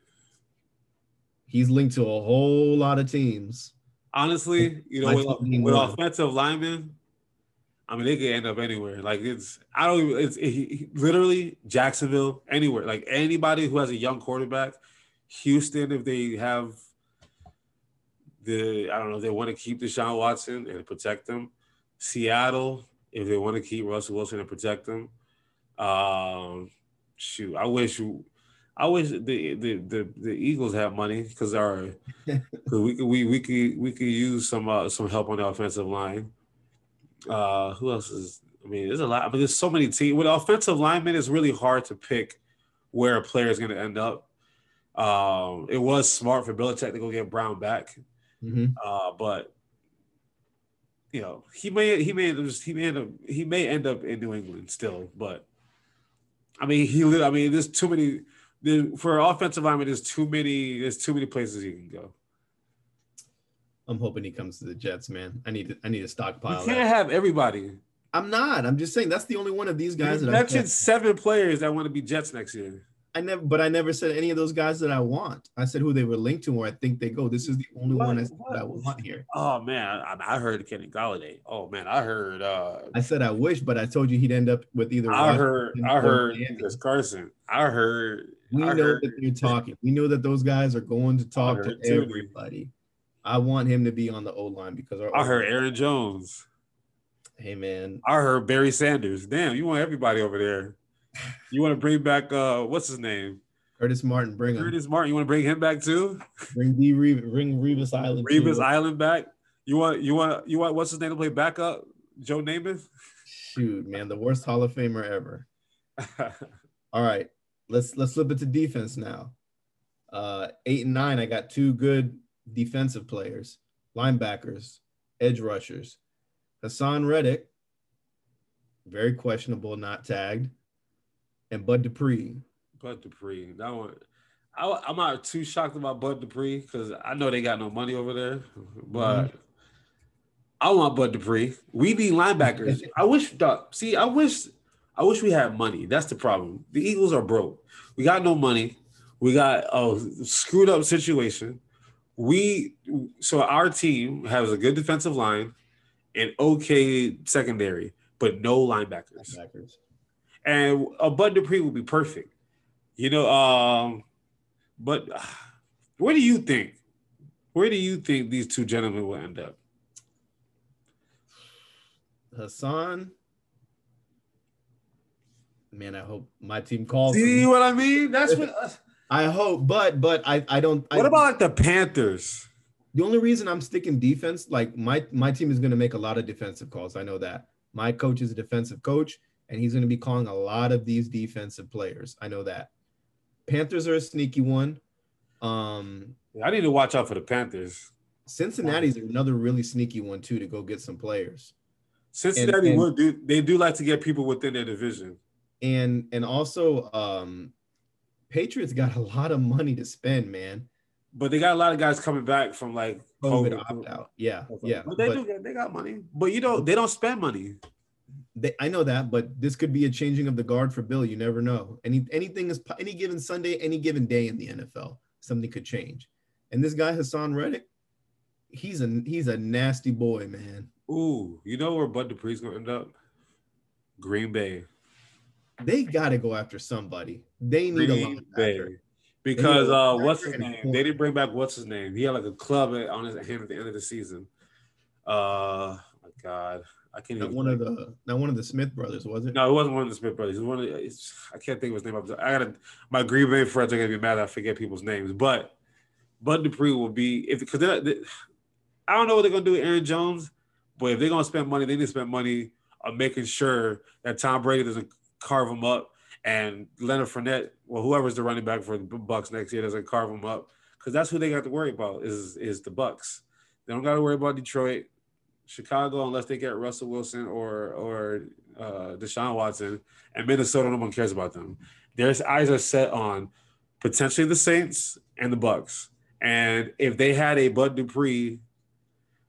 [SPEAKER 2] He's linked to a whole lot of teams.
[SPEAKER 1] Honestly, you know, with, with offensive linemen, I mean, they could end up anywhere. Like it's, I don't even. It's it, literally Jacksonville, anywhere. Like anybody who has a young quarterback, Houston, if they have the, I don't know, if they want to keep Deshaun Watson and protect them. Seattle, if they want to keep Russell Wilson and protect them. Um, shoot, I wish. I wish the the the, the Eagles have money because our because we could we we could we could use some uh, some help on the offensive line. Uh, who else is? I mean, there's a lot. I mean, there's so many teams with offensive linemen. It's really hard to pick where a player is going to end up. Um, it was smart for Belichick to go get Brown back,
[SPEAKER 2] Mhm.
[SPEAKER 1] uh, but you know he may he may end he may end up he may end up in New England still. But I mean, he I mean, there's too many there, for offensive lineman, there's too many. There's too many places you can go.
[SPEAKER 2] I'm hoping he comes to the Jets, man. I need to, I need to stockpile.
[SPEAKER 1] You can't
[SPEAKER 2] that.
[SPEAKER 1] have everybody.
[SPEAKER 2] I'm not. I'm just saying that's the only one of these guys
[SPEAKER 1] You
[SPEAKER 2] that I,
[SPEAKER 1] mentioned seven players that want to be Jets next year.
[SPEAKER 2] I never, but I never said any of those guys that I want. I said who they were linked to, or I think they go. This is the only
[SPEAKER 1] What?
[SPEAKER 2] one I, said
[SPEAKER 1] What?
[SPEAKER 2] that I want here.
[SPEAKER 1] Oh man, I, I heard Kenny Golladay. Oh man, I heard. uh
[SPEAKER 2] I said I wish, but I told you he'd end up with either.
[SPEAKER 1] I
[SPEAKER 2] Washington
[SPEAKER 1] heard. I heard. Chris Carson. I heard.
[SPEAKER 2] We
[SPEAKER 1] I
[SPEAKER 2] know
[SPEAKER 1] heard,
[SPEAKER 2] that they're talking. We know that those guys are going to talk to
[SPEAKER 1] too.
[SPEAKER 2] everybody. I want him to be on the O line because our
[SPEAKER 1] I heard Aaron Jones.
[SPEAKER 2] Hey man,
[SPEAKER 1] I heard Barry Sanders. Damn, you want everybody over there. You want to bring back uh what's his name?
[SPEAKER 2] Curtis Martin, bring him.
[SPEAKER 1] Curtis Martin. You want to bring him back too?
[SPEAKER 2] Bring D. Reeves, bring Revis Island.
[SPEAKER 1] Revis
[SPEAKER 2] too.
[SPEAKER 1] Island back. You want you want you want what's his name to play backup? Joe Namath.
[SPEAKER 2] Shoot, man, the worst Hall of Famer ever. All right, let's let's flip it to defense now. Uh, eight and nine, I got two good defensive players, linebackers, edge rushers. Haason Reddick, very questionable, not tagged, and Bud Dupree.
[SPEAKER 1] Bud Dupree. That one. I, I'm not too shocked about Bud Dupree because I know they got no money over there, but
[SPEAKER 2] Mm-hmm.
[SPEAKER 1] I want Bud Dupree. We need linebackers. I wish. See, I wish. I wish we had money. That's the problem. The Eagles are broke. We got no money. We got a screwed up situation. We so our team has a good defensive line and okay secondary, but no linebackers
[SPEAKER 2] Linebackers.
[SPEAKER 1] And a Bud Dupree would be perfect. You know, um, but uh, where do you think? Where do you think these two gentlemen will end up?
[SPEAKER 2] Hassan. Man, I hope my team calls.
[SPEAKER 1] See
[SPEAKER 2] him.
[SPEAKER 1] what I mean? That's what.
[SPEAKER 2] I hope, but but I I don't. I,
[SPEAKER 1] What about like the Panthers?
[SPEAKER 2] the only reason I'm sticking defense? Like my my team is going to make a lot of defensive calls. I know that my coach is a defensive coach, and he's going to be calling a lot of these defensive players. I know that. Panthers are a sneaky one. Um,
[SPEAKER 1] I need to watch out for the Panthers.
[SPEAKER 2] Cincinnati's another really sneaky one too to go get some players.
[SPEAKER 1] Cincinnati
[SPEAKER 2] and-
[SPEAKER 1] will do. They do like to get people within their division.
[SPEAKER 2] and and also um Patriots got a lot of money to spend, man.
[SPEAKER 1] But they got a lot of guys coming back from like
[SPEAKER 2] COVID
[SPEAKER 1] COVID.
[SPEAKER 2] opt out. Yeah, yeah.
[SPEAKER 1] But they
[SPEAKER 2] But
[SPEAKER 1] do. Get, they got money. But you know, they don't spend money.
[SPEAKER 2] They, I know that, but this could be a changing of the guard for Bill. You never know. Any anything is any given Sunday, any given day in the NFL, something could change. And this guy Haason Reddick, he's a he's a nasty boy, man.
[SPEAKER 1] Ooh, you know where Bud Dupree's gonna end up? Green Bay.
[SPEAKER 2] They got to go after somebody. They need a
[SPEAKER 1] Green Bay.
[SPEAKER 2] linebacker.
[SPEAKER 1] Because
[SPEAKER 2] a
[SPEAKER 1] uh, what's his
[SPEAKER 2] a
[SPEAKER 1] name?
[SPEAKER 2] corner.
[SPEAKER 1] They didn't bring back what's his name. He had like a club on his hand at the end of the season. Uh, my God, I can't
[SPEAKER 2] Not
[SPEAKER 1] even.
[SPEAKER 2] one of the not one of the Smith brothers, was it?
[SPEAKER 1] No, it wasn't one of the Smith brothers. It was one of the, it's, I can't think of his name. I gotta my Green Bay friends are gonna be mad. I forget people's names, but Bud Dupree will be if because they, I don't know what they're gonna do with Aaron Jones, but if they're gonna spend money, they need to spend money on making sure that Tom Brady doesn't carve him up and Leonard Fournette, well, whoever's the running back for the Bucs next year doesn't carve him up because that's who they got to worry about is is the Bucs. They don't got to worry about Detroit. Chicago, unless they get Russell Wilson or or uh, Deshaun Watson, and Minnesota, no one cares about them. Their eyes are set on potentially the Saints and the Bucs. And if they had a Bud Dupree,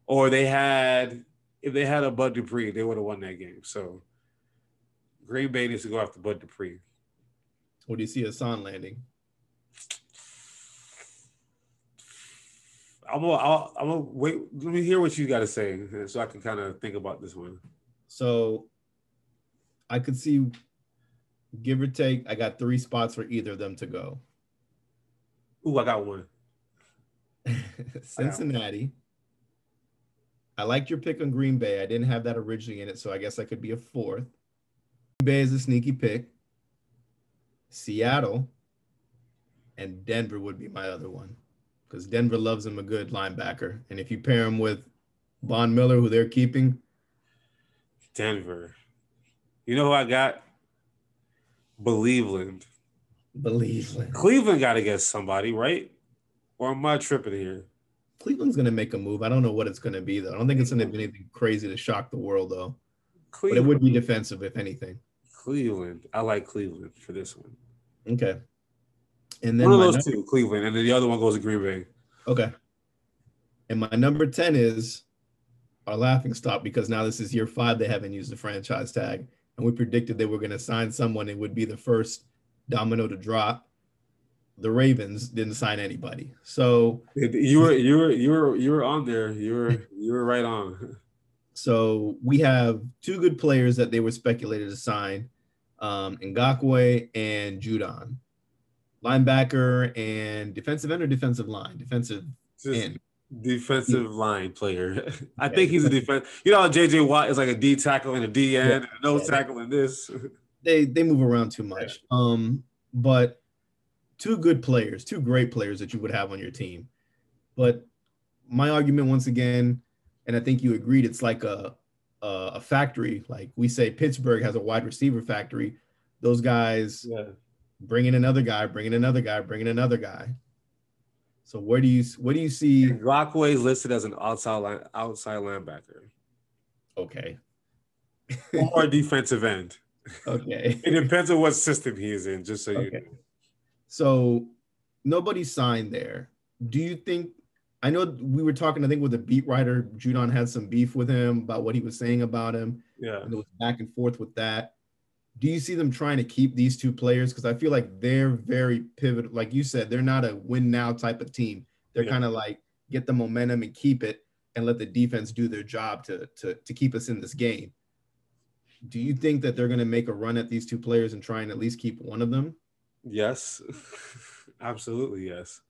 [SPEAKER 1] or they had if they had a Bud Dupree, they would have won that game. So Green Bay needs to go after Bud Dupree.
[SPEAKER 2] Or do you see Hassan landing?
[SPEAKER 1] I'm gonna, I'll, I'm gonna wait. Let me hear what you got to say, so I can kind of think about this one.
[SPEAKER 2] So I could see, give or take, I got three spots for either of them to go.
[SPEAKER 1] Ooh, I got one.
[SPEAKER 2] Cincinnati. I liked your pick on Green Bay. I didn't have that originally in it, so I guess I could be a fourth. Green Bay is a sneaky pick. Seattle and Denver would be my other one because Denver loves him a good linebacker. And if you pair him with Von Miller, who they're keeping,
[SPEAKER 1] Denver. You know who I got? Believeland.
[SPEAKER 2] believe
[SPEAKER 1] Cleveland got to get somebody, right? Or am I tripping here?
[SPEAKER 2] Cleveland's going to make a move. I don't know what it's going to be, though. I don't think it's going to be anything crazy to shock the world, though. But it would be defensive, if anything.
[SPEAKER 1] Cleveland. I like Cleveland for this one.
[SPEAKER 2] Okay. And then
[SPEAKER 1] one of those
[SPEAKER 2] number-
[SPEAKER 1] two, Cleveland, and then the other one goes to Green Bay.
[SPEAKER 2] Okay. And my number 10 is our laughing stock because now this is year five. They haven't used the franchise tag. And we predicted they were going to sign someone and would be the first domino to drop. The Ravens didn't sign anybody. So
[SPEAKER 1] You were you were you were you were on there. You were you were right on.
[SPEAKER 2] so we have two good players that they were speculated to sign. Um Ngakoue and Judon. Linebacker and defensive end or defensive line? Defensive
[SPEAKER 1] Just
[SPEAKER 2] end.
[SPEAKER 1] defensive line player. I
[SPEAKER 2] Yeah,
[SPEAKER 1] think he's a defense. You know, JJ Watt is like a D tackle and a D end,
[SPEAKER 2] Yeah.
[SPEAKER 1] and a nose
[SPEAKER 2] Yeah.
[SPEAKER 1] tackle in this.
[SPEAKER 2] they they move around too much. Um, but two good players, two great players that you would have on your team. But my argument once again, and I think you agreed, it's like a a, a factory. Like we say, Pittsburgh has a wide receiver factory. Those guys. Bringing another guy, bringing another guy, bringing another guy. So where do you what do you see?
[SPEAKER 1] Ngakoue is listed as an outside line, outside linebacker
[SPEAKER 2] Okay,
[SPEAKER 1] or defensive end.
[SPEAKER 2] okay.
[SPEAKER 1] It depends on what system he is in. Just so you
[SPEAKER 2] Okay. So nobody signed there. Do you think? I know we were talking. I think with the beat writer, Judon had some beef with him about what he was saying about him,
[SPEAKER 1] yeah.
[SPEAKER 2] and it was back and forth with that. Do you see them trying to keep these two players? Because I feel like they're very pivotal. Like you said, they're not a win now type of team. They're
[SPEAKER 1] Yeah.
[SPEAKER 2] kind of like get the momentum and keep it, and let the defense do their job to to to keep us in this game. Do you think that they're going to make a run at these two players and try and at least keep one of them?
[SPEAKER 1] Yes, absolutely yes.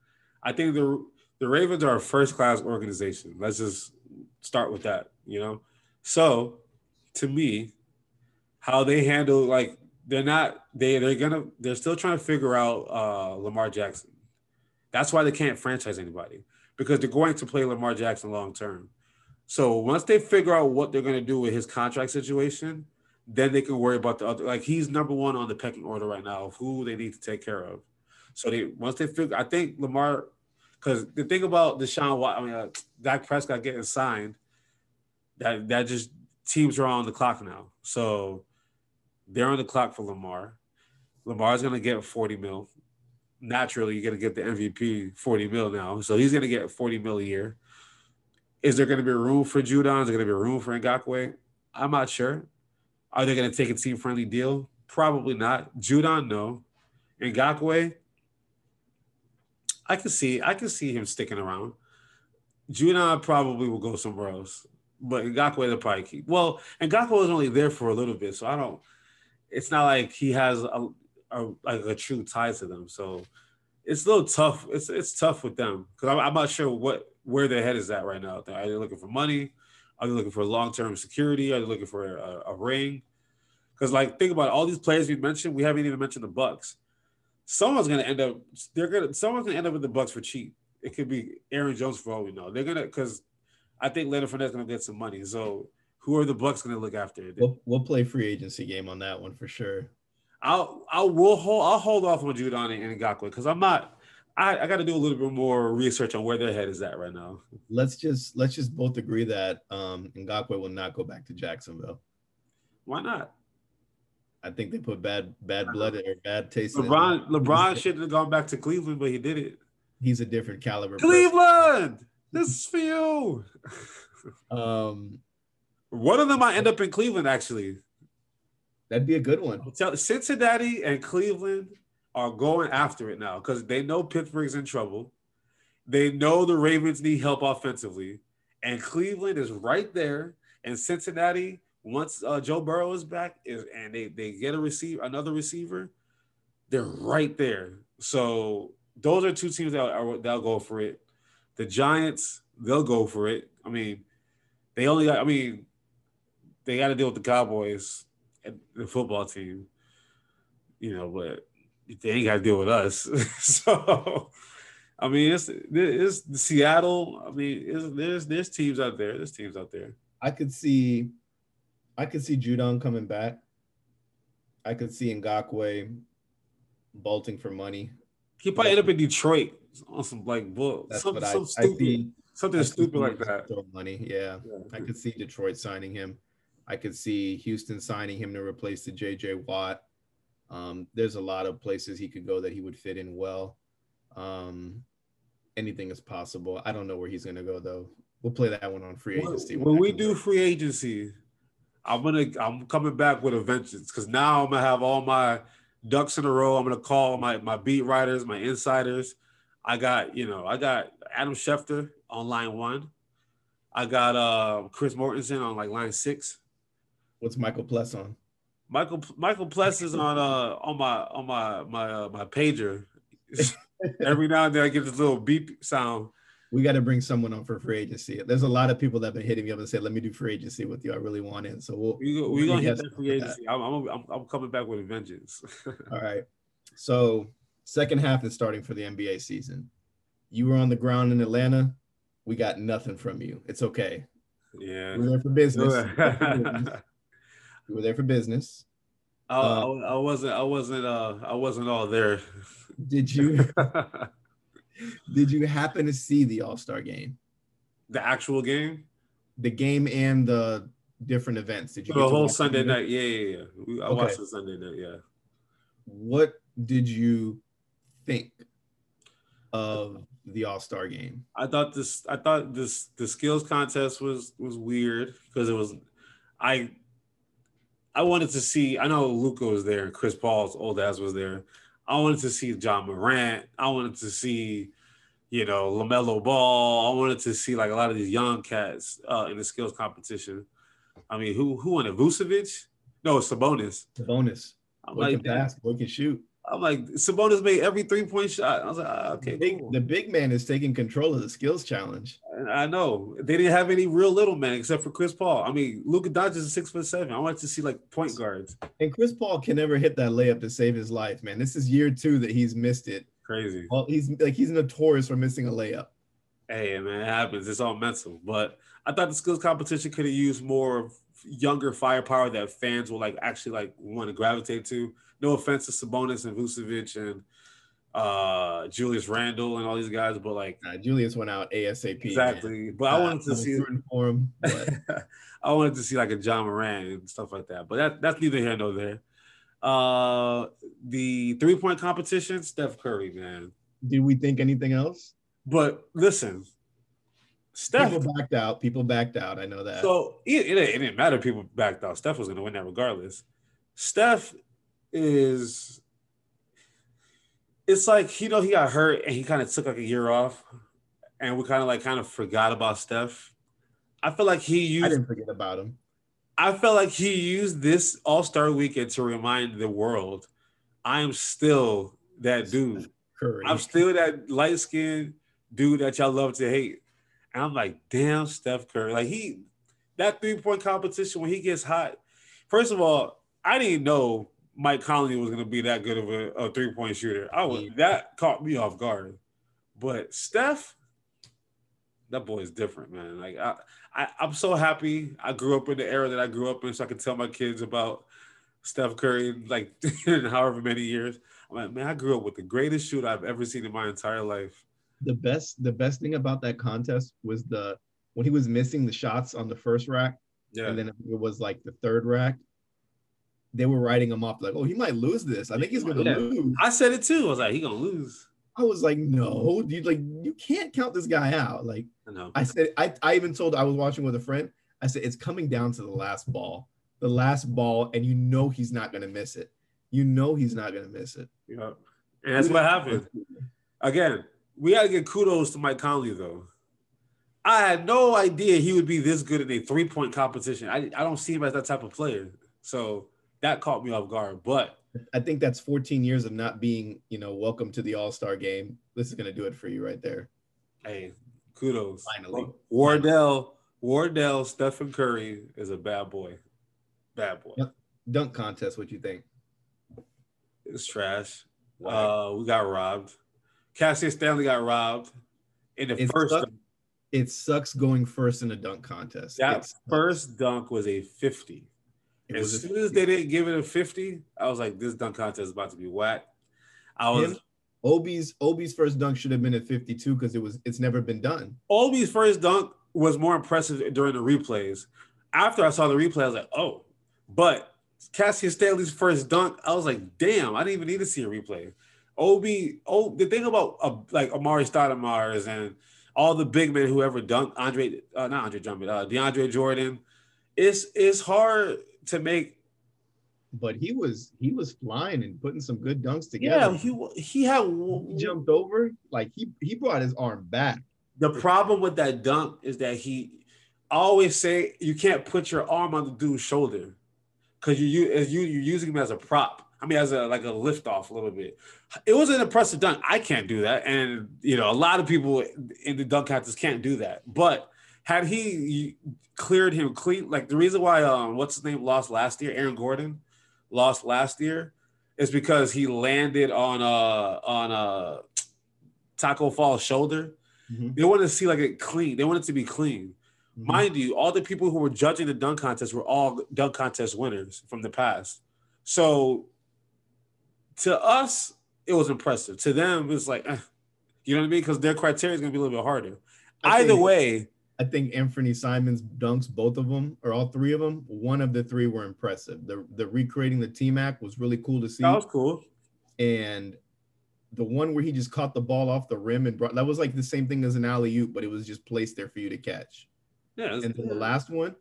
[SPEAKER 1] I think the the Ravens are a first class organization. Let's just start with that. You know, so to me, how they handle like they're not they they're gonna they're still trying to figure out uh, Lamar Jackson. That's why they can't franchise anybody because they're going to play Lamar Jackson long term. So once they figure out what they're gonna do with his contract situation, then they can worry about the other. Like he's number one on the pecking order right now of who they need to take care of. So they once they figure, I think Lamar, because the thing about Deshaun, I mean, uh, Dak Prescott getting signed, that that just teams are on the clock now. So they're on the clock for Lamar. Lamar's gonna get 40 mil. Naturally, you're gonna get the MVP 40 mil now. So he's gonna get 40 mil a year. Is there gonna be room for Judon? Is there gonna be room for Ngakoue? I'm not sure. Are they going to take a team friendly deal? Probably not. Judon, no. Ngakoue, I can see I can see him sticking around. Judon probably will go somewhere else, but Ngakoue they'll probably keep. Well, Ngakoue was only there for a little bit, so I don't. It's not like he has a, a like a true tie to them, so it's a little tough. It's it's tough with them because I'm, I'm not sure what where their head is at right now. Are they looking for money? Are they looking for long term security? Are they looking for a, a ring? Because like think about it, all these players we mentioned, we haven't even mentioned the Bucs. Someone's gonna end up. They're gonna. Someone's gonna end up with the Bucs for cheap. It could be Aaron Jones for all we know. They're gonna because I think Leonard Fournette's gonna get some money. So who are the Bucs gonna look after?
[SPEAKER 2] We'll, we'll play free agency game on that one for sure.
[SPEAKER 1] I'll I'll will hold I'll hold off on Judon and Ngakoue because I'm not. I, I got to do a little bit more research on where their head is at right now.
[SPEAKER 2] Let's just let's just both agree that um Ngakoue will not go back to Jacksonville.
[SPEAKER 1] Why not?
[SPEAKER 2] I think they put bad bad blood or bad taste.
[SPEAKER 1] LeBron. LeBron shouldn't have gone back to Cleveland, but he did it.
[SPEAKER 2] he's a different caliber. person.
[SPEAKER 1] Cleveland, this is for you.
[SPEAKER 2] Um,
[SPEAKER 1] One of them might end up in Cleveland. Actually,
[SPEAKER 2] that'd be a good one.
[SPEAKER 1] Cincinnati and Cleveland are going after it now because they know Pittsburgh's in trouble. They know the Ravens need help offensively, and Cleveland is right there. And Cincinnati, once uh, Joe Burrow is back, is and they they get a receiver, another receiver, they're right there. So those are two teams that are they'll go for it. The Giants, they'll go for it. I mean, they only got. I mean, they got to deal with the Cowboys and the football team, you know, but they ain't got to deal with us. so, I mean, it's it's Seattle. I mean, there's there's teams out there. There's teams out there.
[SPEAKER 2] I could see, I could see Judon coming back. I could see Ngakoue bolting for money.
[SPEAKER 1] He probably end up in Detroit on some like bull,
[SPEAKER 2] That's
[SPEAKER 1] some,
[SPEAKER 2] what I,
[SPEAKER 1] some
[SPEAKER 2] I see.
[SPEAKER 1] something
[SPEAKER 2] I
[SPEAKER 1] stupid like that.
[SPEAKER 2] Money, yeah. I could see Detroit signing him. I could see Houston signing him to replace the JJ Watt. Um, there's a lot of places he could go that he would fit in well. Um, anything is possible. I don't know where he's going to go though. We'll play that one on free agency.
[SPEAKER 1] When, when we do free agency, I'm gonna I'm coming back with a vengeance because now I'm gonna have all my ducks in a row. I'm gonna call my my beat writers, my insiders. I got you know I got Adam Schefter on line one. I got uh Chris Mortensen on like line six.
[SPEAKER 2] What's Michael Pless on?
[SPEAKER 1] Michael Michael Pless is on uh on my on my my uh, my pager. Every now and then I get this little beep sound
[SPEAKER 2] we got to bring someone on for free agency. There's a lot of people that have been hitting me up and say, "Let me do free agency with you. I really want in." So we'll
[SPEAKER 1] we, we're gonna hit that free agency. I'm, I'm, I'm coming back with a vengeance.
[SPEAKER 2] All right. So second half is starting for the NBA season. You were on the ground in Atlanta. We got nothing from you. It's okay.
[SPEAKER 1] Yeah,
[SPEAKER 2] We're there for business. we were there for business.
[SPEAKER 1] I, uh, I, I wasn't. I wasn't. Uh, I wasn't all there.
[SPEAKER 2] Did you? Did you happen to see the All Star game?
[SPEAKER 1] The actual game?
[SPEAKER 2] The game and the different events.
[SPEAKER 1] Did you? The whole Sunday night. Yeah, yeah, yeah. I okay. watched the Sunday night. Yeah.
[SPEAKER 2] What did you think of the All Star game?
[SPEAKER 1] I thought this. I thought this. The skills contest was was weird because it was. I. I wanted to see. I know Luka was there Chris Paul's old ass was there. I wanted to see Ja Morant. I wanted to see, you know, LaMelo Ball. I wanted to see like a lot of these young cats uh, in the skills competition. I mean, who who won it? Vucevic? No, Sabonis.
[SPEAKER 2] Sabonis. I'm boy like, can pass, boy can shoot.
[SPEAKER 1] I'm like, Sabonis made every three point shot. I was like, ah, okay.
[SPEAKER 2] The big, cool. the big man is taking control of the skills challenge.
[SPEAKER 1] I know they didn't have any real little men except for Chris Paul. I mean, Luka Doncic is six foot seven. I wanted to see like point guards.
[SPEAKER 2] And Chris Paul can never hit that layup to save his life, man. This is year two that he's missed it.
[SPEAKER 1] Crazy.
[SPEAKER 2] Well, he's like he's notorious for missing a layup.
[SPEAKER 1] Hey man, it happens. It's all mental. But I thought the skills competition could have used more younger firepower that fans will like actually like want to gravitate to. No offense to Sabonis and Vucevic and uh Julius Randle and all these guys, but like
[SPEAKER 2] uh, Julius went out ASAP.
[SPEAKER 1] Exactly. Man. But I wanted to see for him. I wanted to see like a Ja Morant and stuff like that. But that that's neither here nor there. Uh the three point competition, Steph Curry, man.
[SPEAKER 2] Did we think anything else?
[SPEAKER 1] But listen, Steph
[SPEAKER 2] people backed out. People backed out. I know that.
[SPEAKER 1] So it, it, it didn't matter. People backed out. Steph was going to win that regardless. Steph is. It's like you know he got hurt and he kind of took like a year off, and we kind of like kind of forgot about Steph. I feel like he used. I
[SPEAKER 2] didn't forget about him.
[SPEAKER 1] I felt like he used this All Star Weekend to remind the world, I am still that dude. Curry. I'm still that light skinned dude that y'all love to hate. And I'm like, damn, Steph Curry. Like he that three-point competition when he gets hot. First of all, I didn't know Mike Conley was gonna be that good of a, a three-point shooter. I was that caught me off guard. But Steph, that boy is different, man. Like I, I I'm so happy I grew up in the era that I grew up in, so I can tell my kids about Steph Curry like in however many years. I'm like, man, I grew up with the greatest shooter I've ever seen in my entire life
[SPEAKER 2] the best the best thing about that contest was the when he was missing the shots on the first rack, yeah. and then it was like the third rack. They were writing him off like, "Oh, he might lose this. I think he's gonna yeah. lose."
[SPEAKER 1] I said it too. I was like, "He gonna lose."
[SPEAKER 2] I was like, "No, dude! Like, you can't count this guy out." Like, I. I said, I, I even told I was watching with a friend. I said, "It's coming down to the last ball, the last ball, and you know he's not gonna miss it. You know he's not gonna miss it."
[SPEAKER 1] Yeah, and that's what happened. Again, we got to give kudos to Mike Conley though. I had no idea he would be this good in a three point competition. I, I don't see him as that type of player. So that caught me off guard. But
[SPEAKER 2] I think that's 14 years of not being, you know, welcome to the All Star game. This is going to do it for you right there.
[SPEAKER 1] Hey, kudos. Finally. Wardell, Wardell, Stephen Curry is a bad boy. Bad boy.
[SPEAKER 2] Dunk contest, what you think?
[SPEAKER 1] It's trash. Uh, we got robbed. Cassius Stanley got robbed in the it first. Sucks,
[SPEAKER 2] it sucks going first in a dunk contest.
[SPEAKER 1] That first dunk was a 50. As soon as they didn't give it a 50, I was like, this dunk contest is about to be whack. I was Him,
[SPEAKER 2] Obi's Obi's first dunk should have been at 52 because it was it's never been done.
[SPEAKER 1] Obi's first dunk was more impressive during the replays. After I saw the replay, I was like, oh, but Cassius Stanley's first dunk, I was like, damn, I didn't even need to see a replay. Obi, oh, the thing about uh, like Amar'e Stoudemire and all the big men who ever dunked Andre, uh, not Andre Drummond, uh, DeAndre Jordan, it's it's hard to make.
[SPEAKER 2] But he was he was flying and putting some good dunks together.
[SPEAKER 1] Yeah, he he had
[SPEAKER 2] he jumped over like he he brought his arm back.
[SPEAKER 1] The problem with that dunk is that he I always say you can't put your arm on the dude's shoulder because you you you you're using him as a prop. I mean, as a like a lift off a little bit. It was an impressive dunk. I can't do that, and you know, a lot of people in the dunk contest can't do that. But had he cleared him clean, like the reason why um what's his name lost last year, Aaron Gordon lost last year, is because he landed on uh on uh Tacko Fall's shoulder. Mm-hmm. They wanted to see like it clean. They wanted to be clean. Mm-hmm. Mind you, all the people who were judging the dunk contest were all dunk contest winners from the past. So to us, it was impressive. To them, it's like, eh, you know what I mean? Because their criteria is going to be a little bit harder. I Either think, way,
[SPEAKER 2] I think Anfernee Simons dunks, both of them or all three of them. One of the three were impressive. The the recreating the T Mac was really cool to see.
[SPEAKER 1] That was cool.
[SPEAKER 2] And the one where he just caught the ball off the rim and brought that was like the same thing as an alley oop, but it was just placed there for you to catch. Yeah. And then the last one,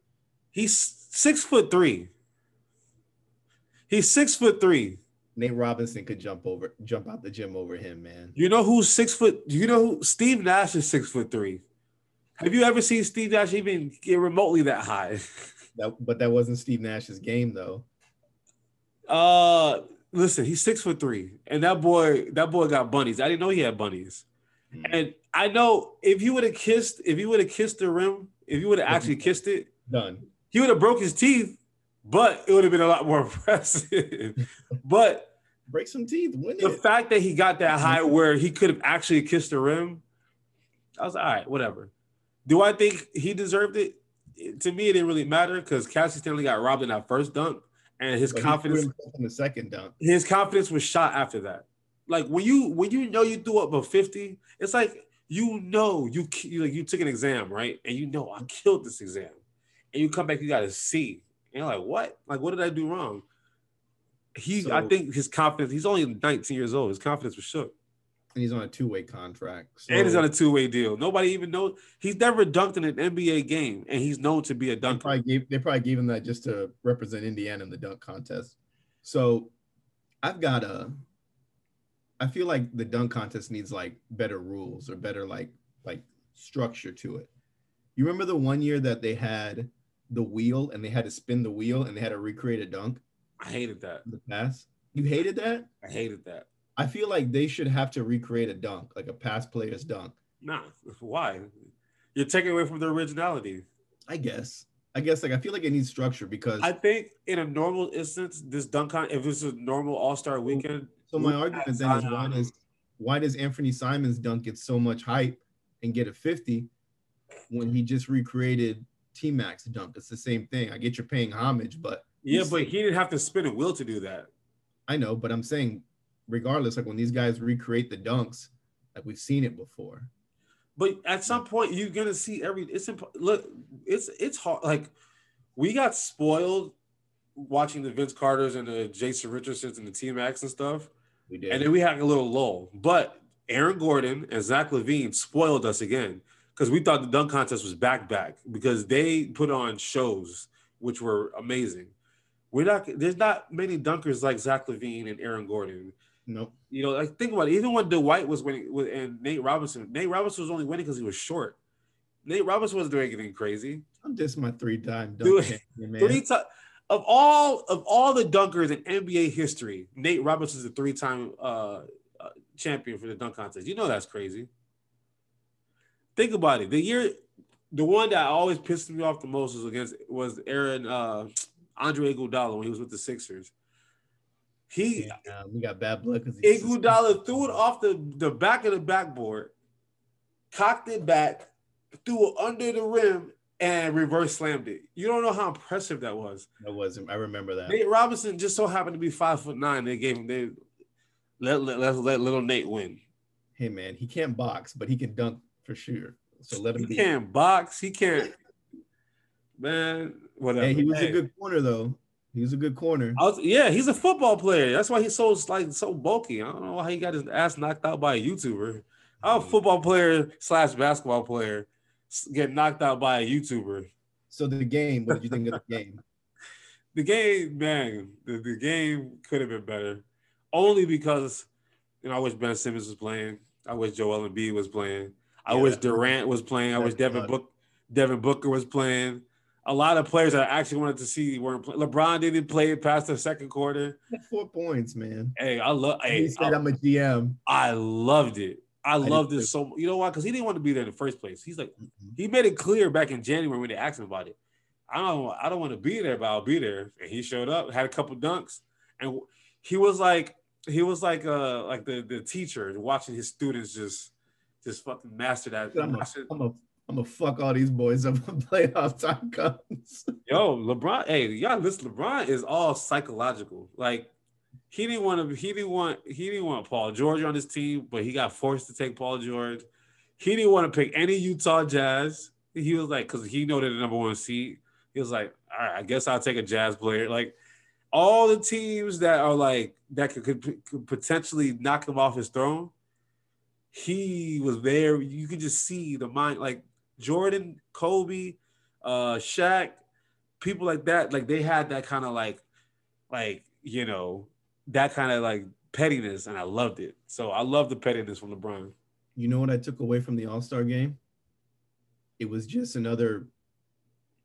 [SPEAKER 1] he's six foot three. He's six foot three.
[SPEAKER 2] Nate Robinson could jump over, jump out the gym over him, man.
[SPEAKER 1] You know who's six foot? You know who? Steve Nash is six foot three. Have you ever seen Steve Nash even get remotely that high?
[SPEAKER 2] That, but that wasn't Steve Nash's game, though.
[SPEAKER 1] Uh, listen, he's six foot three, and that boy, that boy got bunnies. I didn't know he had bunnies, mm. and I know if he would have kissed, if he would have kissed the rim, if he would have actually kissed it,
[SPEAKER 2] done.
[SPEAKER 1] He would have broke his teeth, but it would have been a lot more impressive. but
[SPEAKER 2] break some teeth.
[SPEAKER 1] the it. The fact that he got that high where he could have actually kissed the rim, I was like, all right, whatever. Do I think he deserved it? To me, it didn't really matter because Cassie Stanley got robbed in that first dunk, and his but confidence
[SPEAKER 2] in the second dunk.
[SPEAKER 1] His confidence was shot after that. Like when you when you know you threw up a fifty, it's like you know you you, like, you took an exam right, and you know I killed this exam, and you come back you got a C, and you're like what? Like what did I do wrong? He, so, I think his confidence. He's only 19 years old. His confidence was shook.
[SPEAKER 2] And he's on a two-way contract.
[SPEAKER 1] So. And he's on a two-way deal. Nobody even knows he's never dunked in an NBA game, and he's known to be a dunker.
[SPEAKER 2] They probably gave, they probably gave him that just to represent Indiana in the dunk contest. So, I've got a I feel like the dunk contest needs like better rules or better like like structure to it. You remember the one year that they had the wheel and they had to spin the wheel and they had to recreate a dunk?
[SPEAKER 1] I hated that.
[SPEAKER 2] The pass. You hated that?
[SPEAKER 1] I hated that.
[SPEAKER 2] I feel like they should have to recreate a dunk, like a past player's dunk.
[SPEAKER 1] Nah, why? You're taking away from the originality.
[SPEAKER 2] I guess. I guess like I feel like it needs structure because
[SPEAKER 1] I think in a normal instance, this dunk con if it's a normal All Star weekend,
[SPEAKER 2] so my argument then is why does why does Anfernee Simons dunk get so much hype and get a 50 when he just recreated T Max dunk? It's the same thing. I get you're paying homage, but
[SPEAKER 1] yeah, but he didn't have to spin a wheel to do that.
[SPEAKER 2] I know, but I'm saying regardless, like when these guys recreate the dunks, like we've seen it before.
[SPEAKER 1] But at some point, you're gonna see every. It's imp- look, it's it's hard. Like we got spoiled watching the Vince Carters and the Jason Richardsons and the T Macs and stuff. We did. And then we had a little lull. But Aaron Gordon and Zach LaVine spoiled us again because we thought the dunk contest was back back because they put on shows which were amazing. We're not there's not many dunkers like Zach LaVine and Aaron Gordon.
[SPEAKER 2] Nope.
[SPEAKER 1] You know, like think about it. Even when Dwight was winning with and Nate Robinson, Nate Robinson was only winning because he was short. Nate Robinson wasn't doing anything crazy.
[SPEAKER 2] I'm just my three-time dunk
[SPEAKER 1] man. Three time of all of all the dunkers in NBA history, Nate Robinson is a three-time uh, uh, champion for the dunk contest. You know that's crazy. Think about it. The year, the one that always pissed me off the most was against was Aaron uh, Andre Iguodala when he was with the Sixers. He
[SPEAKER 2] we got bad blood because
[SPEAKER 1] Iguodala threw it off the, the back of the backboard, cocked it back, threw it under the rim, and reverse slammed it. You don't know how impressive that was.
[SPEAKER 2] That was I remember that.
[SPEAKER 1] Nate Robinson just so happened to be five foot nine. They gave him they let let, let, let little Nate win.
[SPEAKER 2] Hey man, he can't box, but he can dunk for sure. So let him.
[SPEAKER 1] He be. can't box. He can't. man, whatever.
[SPEAKER 2] Hey, he was a good corner though. He's a good corner.
[SPEAKER 1] Was, yeah, he's a football player. That's why he's so like so bulky. I don't know how he got his ass knocked out by a YouTuber. How a football player slash basketball player get knocked out by a YouTuber?
[SPEAKER 2] So the game, what did you think of the game?
[SPEAKER 1] the game, man, the, the game could have been better. Only because you know, I wish Ben Simmons was playing. I wish Joel Embiid was playing. I yeah, wish Durant was playing. I wish Devin Book Devin Booker was playing a lot of players I actually wanted to see weren't playing. LeBron didn't play past the second quarter.
[SPEAKER 2] Four points, man.
[SPEAKER 1] Hey, I love. Hey,
[SPEAKER 2] he said I, am a GM.
[SPEAKER 1] I loved it. I, I loved it so. You know why? Because he didn't want to be there in the first place. He's like, mm-hmm. he made it clear back in January when they asked him about it. I don't. I don't want to be there, but I'll be there. And he showed up, had a couple dunks, and he was like, he was like, uh, like the the teacher watching his students just, just fucking master that.
[SPEAKER 2] I'm a, I'm a I'm gonna fuck all these boys up when playoff time comes.
[SPEAKER 1] Yo, LeBron, hey, y'all listen, LeBron is all psychological. Like he didn't want to, he didn't want, he didn't want Paul George on his team, but he got forced to take Paul George. He didn't want to pick any Utah Jazz. He was like, because he know they're the number one seed. He was like, all right, I guess I'll take a Jazz player. Like all the teams that are like that could, could, could potentially knock him off his throne. He was there. You could just see the mind, like Jordan, Kobe, uh, Shaq, people like that, like they had that kind of like, like you know, that kind of like pettiness, and I loved it. So I love the pettiness from LeBron.
[SPEAKER 2] You know what I took away from the All Star game? It was just another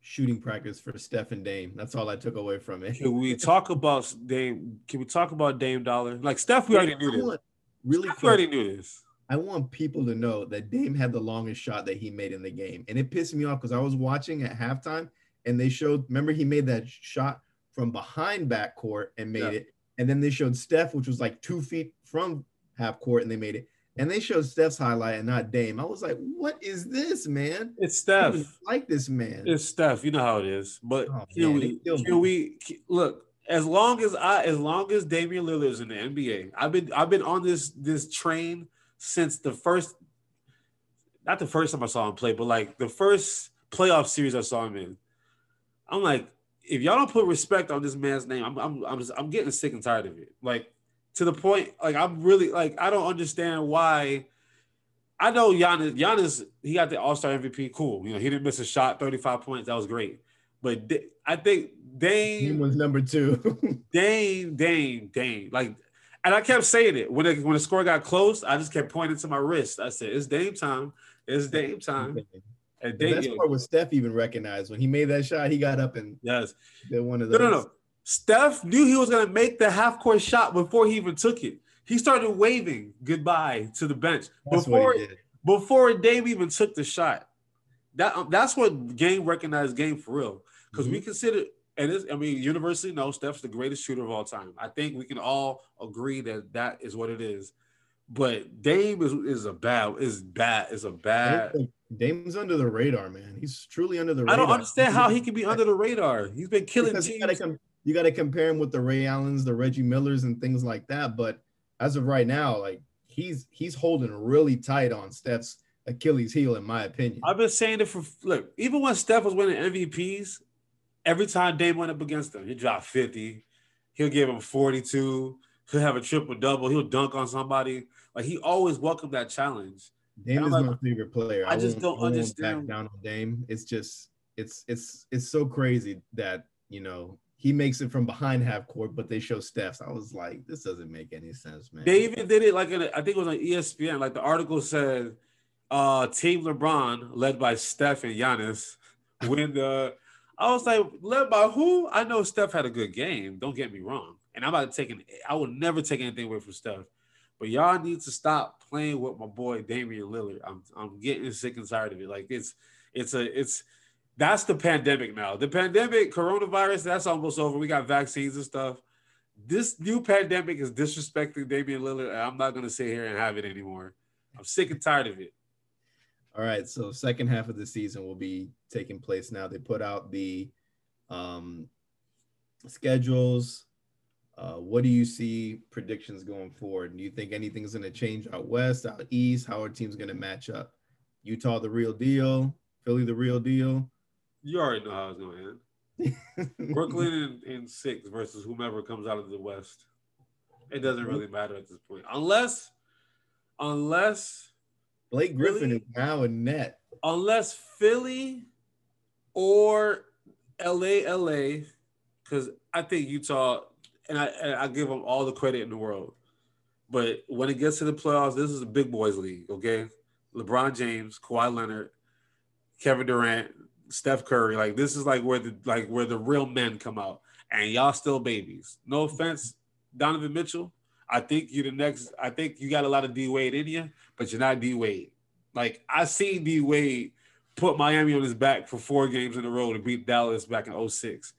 [SPEAKER 2] shooting practice for Steph and Dame. That's all I took away from it.
[SPEAKER 1] Can we talk about Dame? Can we talk about Dame Dollar? Like Steph, we already knew this.
[SPEAKER 2] Really,
[SPEAKER 1] Steph, we already knew this.
[SPEAKER 2] I want people to know that Dame had the longest shot that he made in the game. And it pissed me off because I was watching at halftime and they showed, remember, he made that shot from behind backcourt and made yeah. it. And then they showed Steph, which was like two feet from half court, and they made it. And they showed Steph's highlight and not Dame. I was like, what is this, man?
[SPEAKER 1] It's Steph.
[SPEAKER 2] like this man.
[SPEAKER 1] It's Steph. You know how it is. But oh, can, we, can we look? As long as I, as long as Damian Lillard is in the NBA, I've been, I've been on this this train since the first, not the first time I saw him play, but like the first playoff series I saw him in. I'm like, if y'all don't put respect on this man's name, I'm I'm I'm just I'm getting sick and tired of it. Like to the point, like I'm really like I don't understand why. I know Giannis, Giannis, he got the All Star MVP. Cool, you know he didn't miss a shot, 35 points. That was great. But I think Dame
[SPEAKER 2] he was number two.
[SPEAKER 1] Dame, Dame, Dame. Like and I kept saying it when it, when the score got close. I just kept pointing to my wrist. I said, "It's Dame time. It's Dame time."
[SPEAKER 2] And Dame, that's part was Steph even recognized when he made that shot. He got up and
[SPEAKER 1] yes,
[SPEAKER 2] did one of those.
[SPEAKER 1] No, no, no. Steph knew he was going to make the half court shot before he even took it. He started waving goodbye to the bench that's before before Dame even took the shot. That that's what game recognized game for real because mm-hmm. we consider and it's, I mean, universally, no, Steph's the greatest shooter of all time. I think we can all agree that that is what it is. But Dame is, is a bad, is bad, is a bad.
[SPEAKER 2] Dame's under the radar, man. He's truly under the radar.
[SPEAKER 1] I don't understand how he can be under the radar. He's been killing teams.
[SPEAKER 2] You got to compare him with the Ray Allens, the Reggie Millers, and things like that. But as of right now, like he's he's holding really tight on Steph's Achilles heel, in my opinion.
[SPEAKER 1] I've been saying it for look, even when Steph was winning MVPs, every time Dame went up against him, he dropped 50. He'll give him 42. He'll have a triple double. He'll dunk on somebody. Like he always welcomed that challenge.
[SPEAKER 2] Dame is like, my favorite player.
[SPEAKER 1] I, I just don't understand.
[SPEAKER 2] Back down on Dame. It's just it's it's it's so crazy that you know he makes it from behind half court, but they show Steph's. I was like, this doesn't make any sense, man.
[SPEAKER 1] They even did it like a, I think it was on ESPN. Like the article said, uh, Team LeBron led by Steph and Giannis win the I was like, led by who? I know Steph had a good game. Don't get me wrong. And I'm about to take taking, I will never take anything away from Steph. But y'all need to stop playing with my boy Damian Lillard. I'm I'm getting sick and tired of it. Like it's it's a it's that's the pandemic now. The pandemic, coronavirus, that's almost over. We got vaccines and stuff. This new pandemic is disrespecting Damian Lillard. I'm not gonna sit here and have it anymore. I'm sick and tired of it.
[SPEAKER 2] All right, so second half of the season will be taking place now. They put out the um, schedules. Uh, what do you see predictions going forward? Do you think anything's going to change out west, out east? How are teams going to match up? Utah, the real deal. Philly, the real deal.
[SPEAKER 1] You already know how it's going to end. Brooklyn in, in six versus whomever comes out of the West. It doesn't really matter at this point, unless, unless
[SPEAKER 2] Blake Griffin
[SPEAKER 1] Really?
[SPEAKER 2] is now a net.
[SPEAKER 1] unless Philly or LA, LA, because I think Utah, and I, and I give them all the credit in the world. But when it gets to the playoffs, this is a big boys league, okay? LeBron James, Kawhi Leonard, Kevin Durant, Steph Curry, like this is like where the like where the real men come out, and y'all still babies. No offense, Donovan Mitchell. I think you're the next. I think you got a lot of D Wade in you, but you're not D Wade. Like I seen D Wade put Miami on his back for four games in a row to beat Dallas back in 06.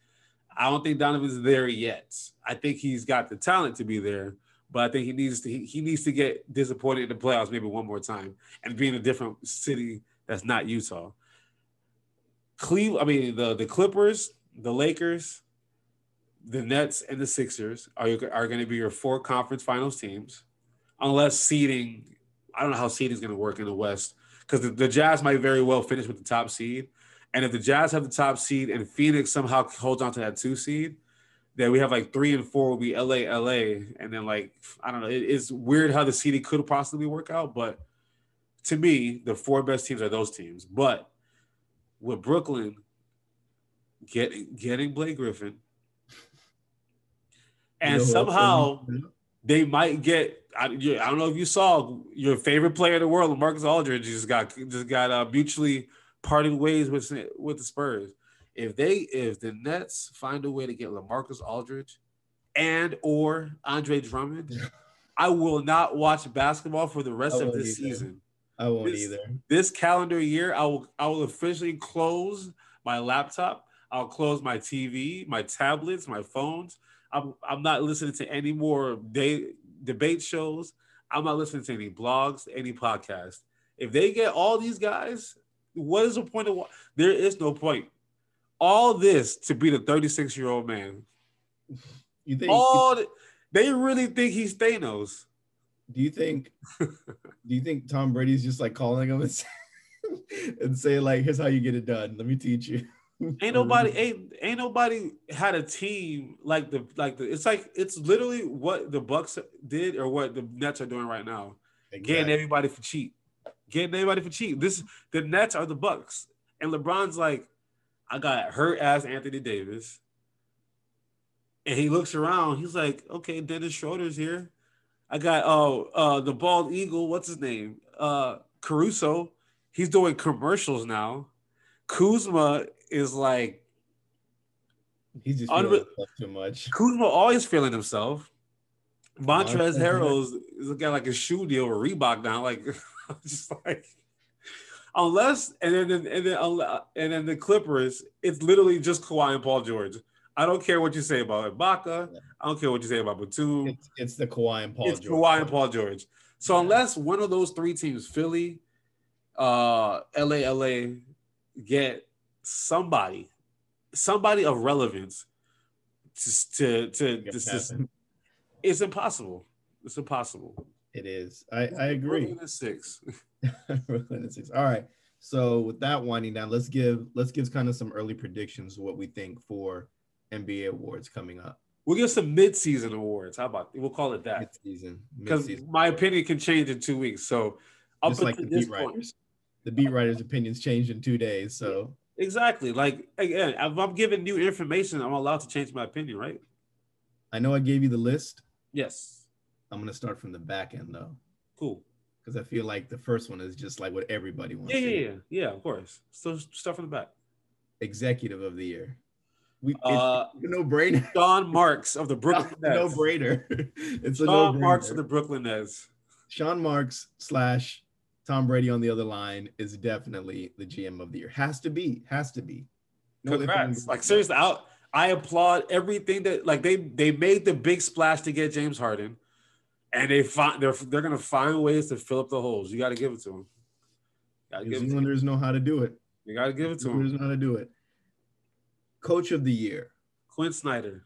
[SPEAKER 1] I don't think Donovan's there yet. I think he's got the talent to be there, but I think he needs to he, he needs to get disappointed in the playoffs maybe one more time and be in a different city that's not Utah. Cleveland, I mean the the Clippers, the Lakers, the Nets, and the Sixers are are going to be your four conference finals teams, unless seeding. I don't know how seeding is going to work in the West because the, the Jazz might very well finish with the top seed, and if the Jazz have the top seed and Phoenix somehow holds on to that two seed, then we have like three and four will be LA, LA, and then like I don't know. It, it's weird how the seeding could possibly work out, but to me, the four best teams are those teams. But with Brooklyn getting getting Blake Griffin, and somehow they might get. I, you- I don't know if you saw your favorite player in the world, Marcus Aldridge, just got just got uh, mutually parted ways with with the Spurs. If they if the Nets find a way to get Lamarcus Aldridge and or Andre Drummond, I will not watch basketball for the rest of this
[SPEAKER 2] either.
[SPEAKER 1] season.
[SPEAKER 2] I won't
[SPEAKER 1] This-
[SPEAKER 2] either.
[SPEAKER 1] This calendar year, I will I will officially close my laptop. I'll close my TV, my tablets, my phones. I'm I'm not listening to any more day debate shows. I'm not listening to any blogs, any podcasts. If they get all these guys, what is the point of there is no point. All this to be the 36 year old man.
[SPEAKER 2] You think?
[SPEAKER 1] All th- they really think he's Thanos.
[SPEAKER 2] do you think? do you think Tom Brady's just like calling him and, say, and saying like, "Here's how you get it done. Let me teach you."
[SPEAKER 1] Ain't nobody ain't ain't nobody had a team like the like the it's like it's literally what the Bucks did or what the Nets are doing right now. Getting everybody for cheap. Getting everybody for cheap. This the Nets are the Bucks. And LeBron's like, I got hurt ass Anthony Davis. And he looks around, he's like, okay, Dennis Schroeder's here. I got oh uh the bald eagle, what's his name? Uh Caruso. He's doing commercials now. Kuzma is like
[SPEAKER 2] He's just
[SPEAKER 1] Unre-
[SPEAKER 2] too much.
[SPEAKER 1] Kuzma always feeling himself.
[SPEAKER 2] Montrezl
[SPEAKER 1] Harrell's is got like a shoe deal with Reebok now. Like, just like unless and then and then and then the Clippers, it's literally just Kawhi and Paul George. I don't care what you say about Ibaka.
[SPEAKER 2] Yeah.
[SPEAKER 1] I don't care what you say about Batum.
[SPEAKER 2] It's, it's the Kawhi and Paul.
[SPEAKER 1] it's
[SPEAKER 2] George.
[SPEAKER 1] Kawhi and Paul George. So
[SPEAKER 2] Yeah.
[SPEAKER 1] unless one of those three teams, Philly, uh, LA, LA, get somebody, somebody of relevance to to to,
[SPEAKER 2] Make it
[SPEAKER 1] to, to-
[SPEAKER 2] happen.
[SPEAKER 1] it's impossible. It's impossible.
[SPEAKER 2] It is. I, I agree.
[SPEAKER 1] Brooklyn is six.
[SPEAKER 2] Brooklyn is six. All right. So with that winding down, let's give let's give kind of some early predictions of what we think for NBA awards coming up.
[SPEAKER 1] We'll give some mid-season awards. How about we'll call it that?
[SPEAKER 2] Mid-season.
[SPEAKER 1] Because my opinion can change in two weeks. So up
[SPEAKER 2] just like the
[SPEAKER 1] this point,
[SPEAKER 2] writers. The beat writers' opinions changed in two days. So
[SPEAKER 1] exactly. Like again, if I'm given new information, I'm allowed to change my opinion, right?
[SPEAKER 2] I know I gave you the list.
[SPEAKER 1] Yes.
[SPEAKER 2] I'm gonna start from the back end though,
[SPEAKER 1] Cool.
[SPEAKER 2] because I feel like the first one is just like what everybody wants.
[SPEAKER 1] Yeah,
[SPEAKER 2] to
[SPEAKER 1] yeah, yeah, yeah. Of course. So start from the back.
[SPEAKER 2] Executive of the year. We
[SPEAKER 1] Uh,
[SPEAKER 2] no brainer.
[SPEAKER 1] Sean Marks of the Brooklyn
[SPEAKER 2] no brainer. It's a no
[SPEAKER 1] Sean. Marks of the Brooklyn Nets.
[SPEAKER 2] Sean Marks slash Tom Brady on the other line is definitely the GM of the year. Has to be. Has to be. No
[SPEAKER 1] Congrats. Like seriously, I, I applaud everything that like they they made the big splash to get James Harden, and they find they're they're gonna find ways to fill up the holes. You got to give it to them.
[SPEAKER 2] New
[SPEAKER 1] give it to 'em.
[SPEAKER 2] Zealanders know how to do it.
[SPEAKER 1] You got to give it to him.
[SPEAKER 2] know how to do it. Coach of the year.
[SPEAKER 1] Quin Snyder.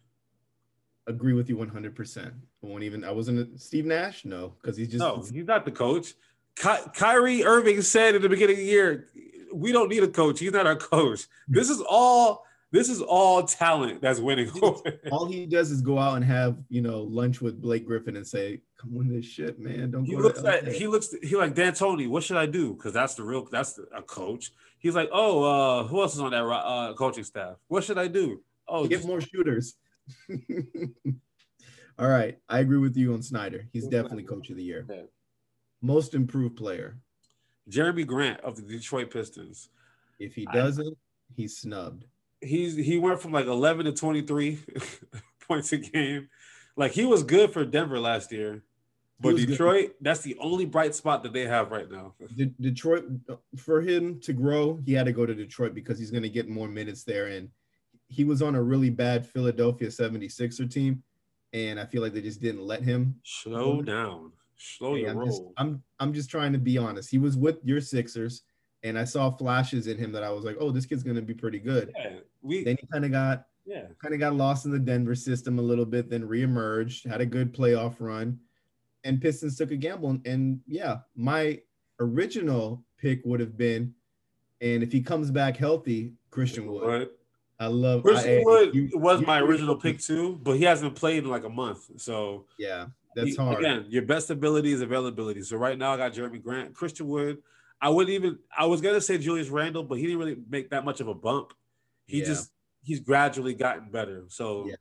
[SPEAKER 2] Agree with you 100%. I won't even, I wasn't a, Steve Nash? No, because he's just,
[SPEAKER 1] No, he's not the coach. Ky- Kyrie Irving said at the beginning of the year, "We don't need a coach. He's not our coach." This is all This is all talent that's winning.
[SPEAKER 2] all he does is go out and have you know lunch with Blake Griffin and say, "Come win this shit, man." Don't
[SPEAKER 1] he
[SPEAKER 2] go
[SPEAKER 1] looks
[SPEAKER 2] to
[SPEAKER 1] at
[SPEAKER 2] LA."
[SPEAKER 1] he looks he like D'Antoni. What should I do? Because that's the real that's the, a coach. He's like, oh, uh, who else is on that uh, coaching staff? What should I do? Oh,
[SPEAKER 2] get
[SPEAKER 1] just-
[SPEAKER 2] more shooters. All right, I agree with you on Snyder. He's definitely coach of the year. Most improved player.
[SPEAKER 1] Jerami Grant of the Detroit Pistons.
[SPEAKER 2] If he doesn't, he's snubbed.
[SPEAKER 1] He's he went from like 11 to 23 points a game. Like he was good for Denver last year. But
[SPEAKER 2] was good.
[SPEAKER 1] Detroit, that's the only bright spot that they have right now.
[SPEAKER 2] De- Detroit, for him to grow, he had to go to Detroit because he's going to get more minutes there. And he was on a really bad Philadelphia 76er team. And I feel like they just didn't let him.
[SPEAKER 1] Slow down. Slow
[SPEAKER 2] Hey,
[SPEAKER 1] your
[SPEAKER 2] I'm, just. I'm, I'm just trying to be honest. He was with your Sixers, and I saw flashes in him that I was like, oh, this kid's going to be pretty good.
[SPEAKER 1] yeah, we
[SPEAKER 2] Then he kind of got
[SPEAKER 1] yeah.
[SPEAKER 2] kind of got lost in the Denver system a little bit, then reemerged, had a good playoff run, and Pistons took a gamble. And, and yeah, my original pick would have been, and if he comes back healthy, Christian Wood.
[SPEAKER 1] But
[SPEAKER 2] I love
[SPEAKER 1] Christian
[SPEAKER 2] I-
[SPEAKER 1] Wood
[SPEAKER 2] you-
[SPEAKER 1] was
[SPEAKER 2] you-
[SPEAKER 1] my original pick too, but he hasn't played in like a month. So
[SPEAKER 2] Yeah, that's
[SPEAKER 1] he-
[SPEAKER 2] hard.
[SPEAKER 1] Again, your best ability is availability. So right now I got Jerami Grant, Christian Wood. I wouldn't even I was gonna say Julius Randle, but he didn't really make that much of a bump. He
[SPEAKER 2] Yeah.
[SPEAKER 1] just he's gradually gotten better. So
[SPEAKER 2] Yeah.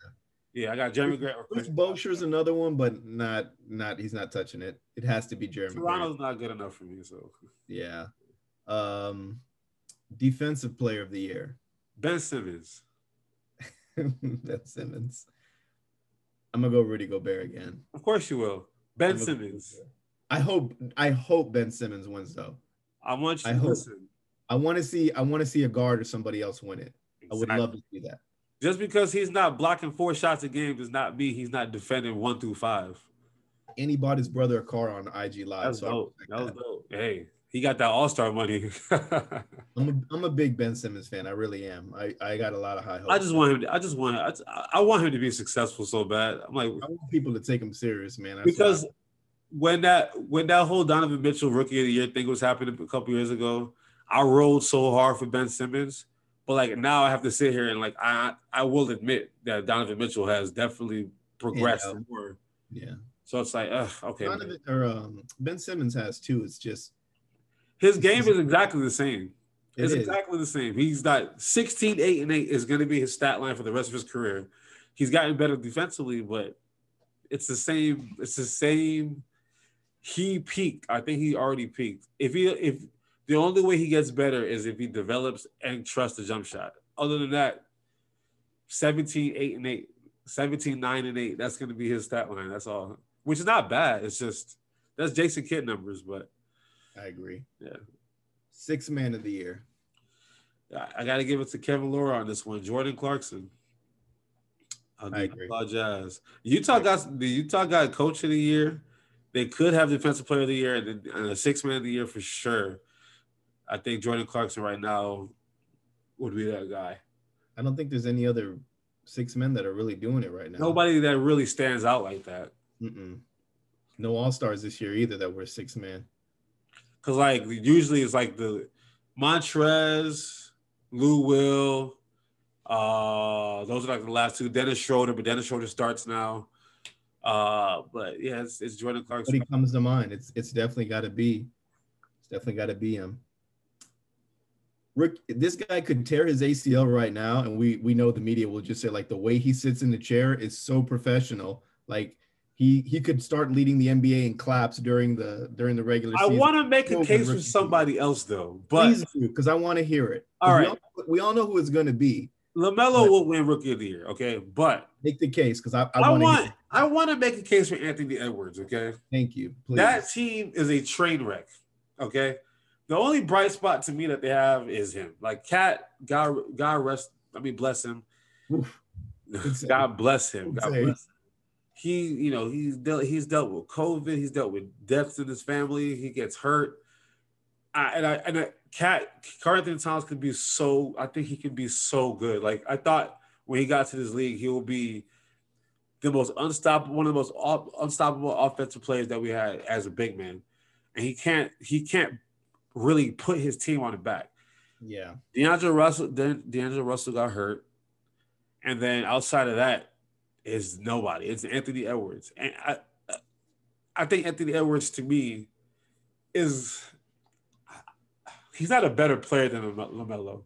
[SPEAKER 1] yeah, I got Jerami Grant. Christian.
[SPEAKER 2] Boucher's another one, but not not he's not touching it. It has to be Jerami. Grant.
[SPEAKER 1] Toronto's not good enough for me. So
[SPEAKER 2] Yeah. Um, defensive player of the year.
[SPEAKER 1] Ben Simmons.
[SPEAKER 2] That's Simmons. I'm gonna go Rudy Gobert again.
[SPEAKER 1] Of course you will. Ben
[SPEAKER 2] I'm
[SPEAKER 1] Simmons.
[SPEAKER 2] I hope I hope Ben Simmons wins though.
[SPEAKER 1] I want you
[SPEAKER 2] I
[SPEAKER 1] to
[SPEAKER 2] hope.
[SPEAKER 1] listen.
[SPEAKER 2] I want to see I want to see a guard or somebody else win it. I would love to see that.
[SPEAKER 1] Just because he's not blocking four shots a game does not mean he's not defending one through five.
[SPEAKER 2] And he bought his brother a car on IG Live.
[SPEAKER 1] That's
[SPEAKER 2] so
[SPEAKER 1] dope. That was
[SPEAKER 2] that.
[SPEAKER 1] dope. Hey, he got that All Star money.
[SPEAKER 2] I'm a, I'm a big Ben Simmons fan. I really am. I, I got a lot of high hopes.
[SPEAKER 1] I just want him. To, I just want. I, I want him to be successful so bad. I'm like
[SPEAKER 2] I want people to take him serious, man. That's
[SPEAKER 1] because when that when that whole Donovan Mitchell Rookie of the Year thing was happening a couple years ago, I rolled so hard for Ben Simmons. But like now, I have to sit here and like I I will admit that Donovan Mitchell has definitely progressed
[SPEAKER 2] Yeah.
[SPEAKER 1] more.
[SPEAKER 2] yeah.
[SPEAKER 1] So it's like, ugh, okay.
[SPEAKER 2] Donovan, or um, Ben Simmons has too. It's just
[SPEAKER 1] His game is exactly the same.
[SPEAKER 2] it
[SPEAKER 1] It's
[SPEAKER 2] is.
[SPEAKER 1] exactly the same. He's got 16, 8, and 8 is going to be his stat line for the rest of his career. He's gotten better defensively, but it's the same. It's the same. He peaked. I think he already peaked. If he if the only way he gets better is if he develops and trusts the jump shot. Other than that, 17, 8, and 8, 17, 9, and 8. That's going to be his stat line. That's all. Which is not bad. It's just that's Jason Kidd numbers, but
[SPEAKER 2] I agree.
[SPEAKER 1] Yeah.
[SPEAKER 2] Six man of the year.
[SPEAKER 1] I, I got to give it to Kevin Laura on this one. Jordan Clarkson. the
[SPEAKER 2] I agree.
[SPEAKER 1] Utah Jazz. Utah got the Utah got coach of the year. They could have defensive player of the year and, and a six man of the year for sure. I think Jordan Clarkson right now would be that guy.
[SPEAKER 2] I don't think there's any other six men that are really doing it right now.
[SPEAKER 1] Nobody that really stands out like that.
[SPEAKER 2] Mm-mm. No all stars this year either that were six man.
[SPEAKER 1] Cause like usually it's like the Montrez, Lou Will, uh, those are like the last two. Dennis Schroeder, but Dennis Schroeder starts now. Uh, but yeah, it's, it's Jordan Clarkson.
[SPEAKER 2] But he comes to mind. It's it's definitely got to be. It's definitely got to be him. Rick, this guy could tear his ACL right now, and we we know the media will just say like the way he sits in the chair is so professional. Like he he could start leading the NBA in claps during the during the regular season.
[SPEAKER 1] I want to make a case for somebody else though, but
[SPEAKER 2] because I want to hear it.
[SPEAKER 1] All right,
[SPEAKER 2] we
[SPEAKER 1] right.
[SPEAKER 2] we all know who it's going to be.
[SPEAKER 1] Lamelo will win Rookie of the Year. Okay, but
[SPEAKER 2] Make the case, because I, I,
[SPEAKER 1] I,
[SPEAKER 2] want to.
[SPEAKER 1] I want to make a case for Anthony Edwards. Okay,
[SPEAKER 2] Thank you. Please.
[SPEAKER 1] that team is a train wreck. Okay, the only bright spot to me that they have is him. Like Cat, God, God rest. I mean, bless him.
[SPEAKER 2] Oof.
[SPEAKER 1] God bless him. God bless him. He, you know, he's dealt. He's dealt with COVID. He's dealt with deaths in his family. He gets hurt. I, and I and I, Cat Karl-Anthony Towns could be so. I think he can be so good. Like I thought when he got to this league, he will be the most unstoppable, one of the most off, unstoppable offensive players that we had as a big man. And he can't. He can't really put his team on the back.
[SPEAKER 2] yeah.
[SPEAKER 1] DeAndre Russell, De- DeAndre Russell got hurt. And then outside of that is nobody. It's Anthony Edwards. And I I think Anthony Edwards to me is he's not a better player than LaMelo.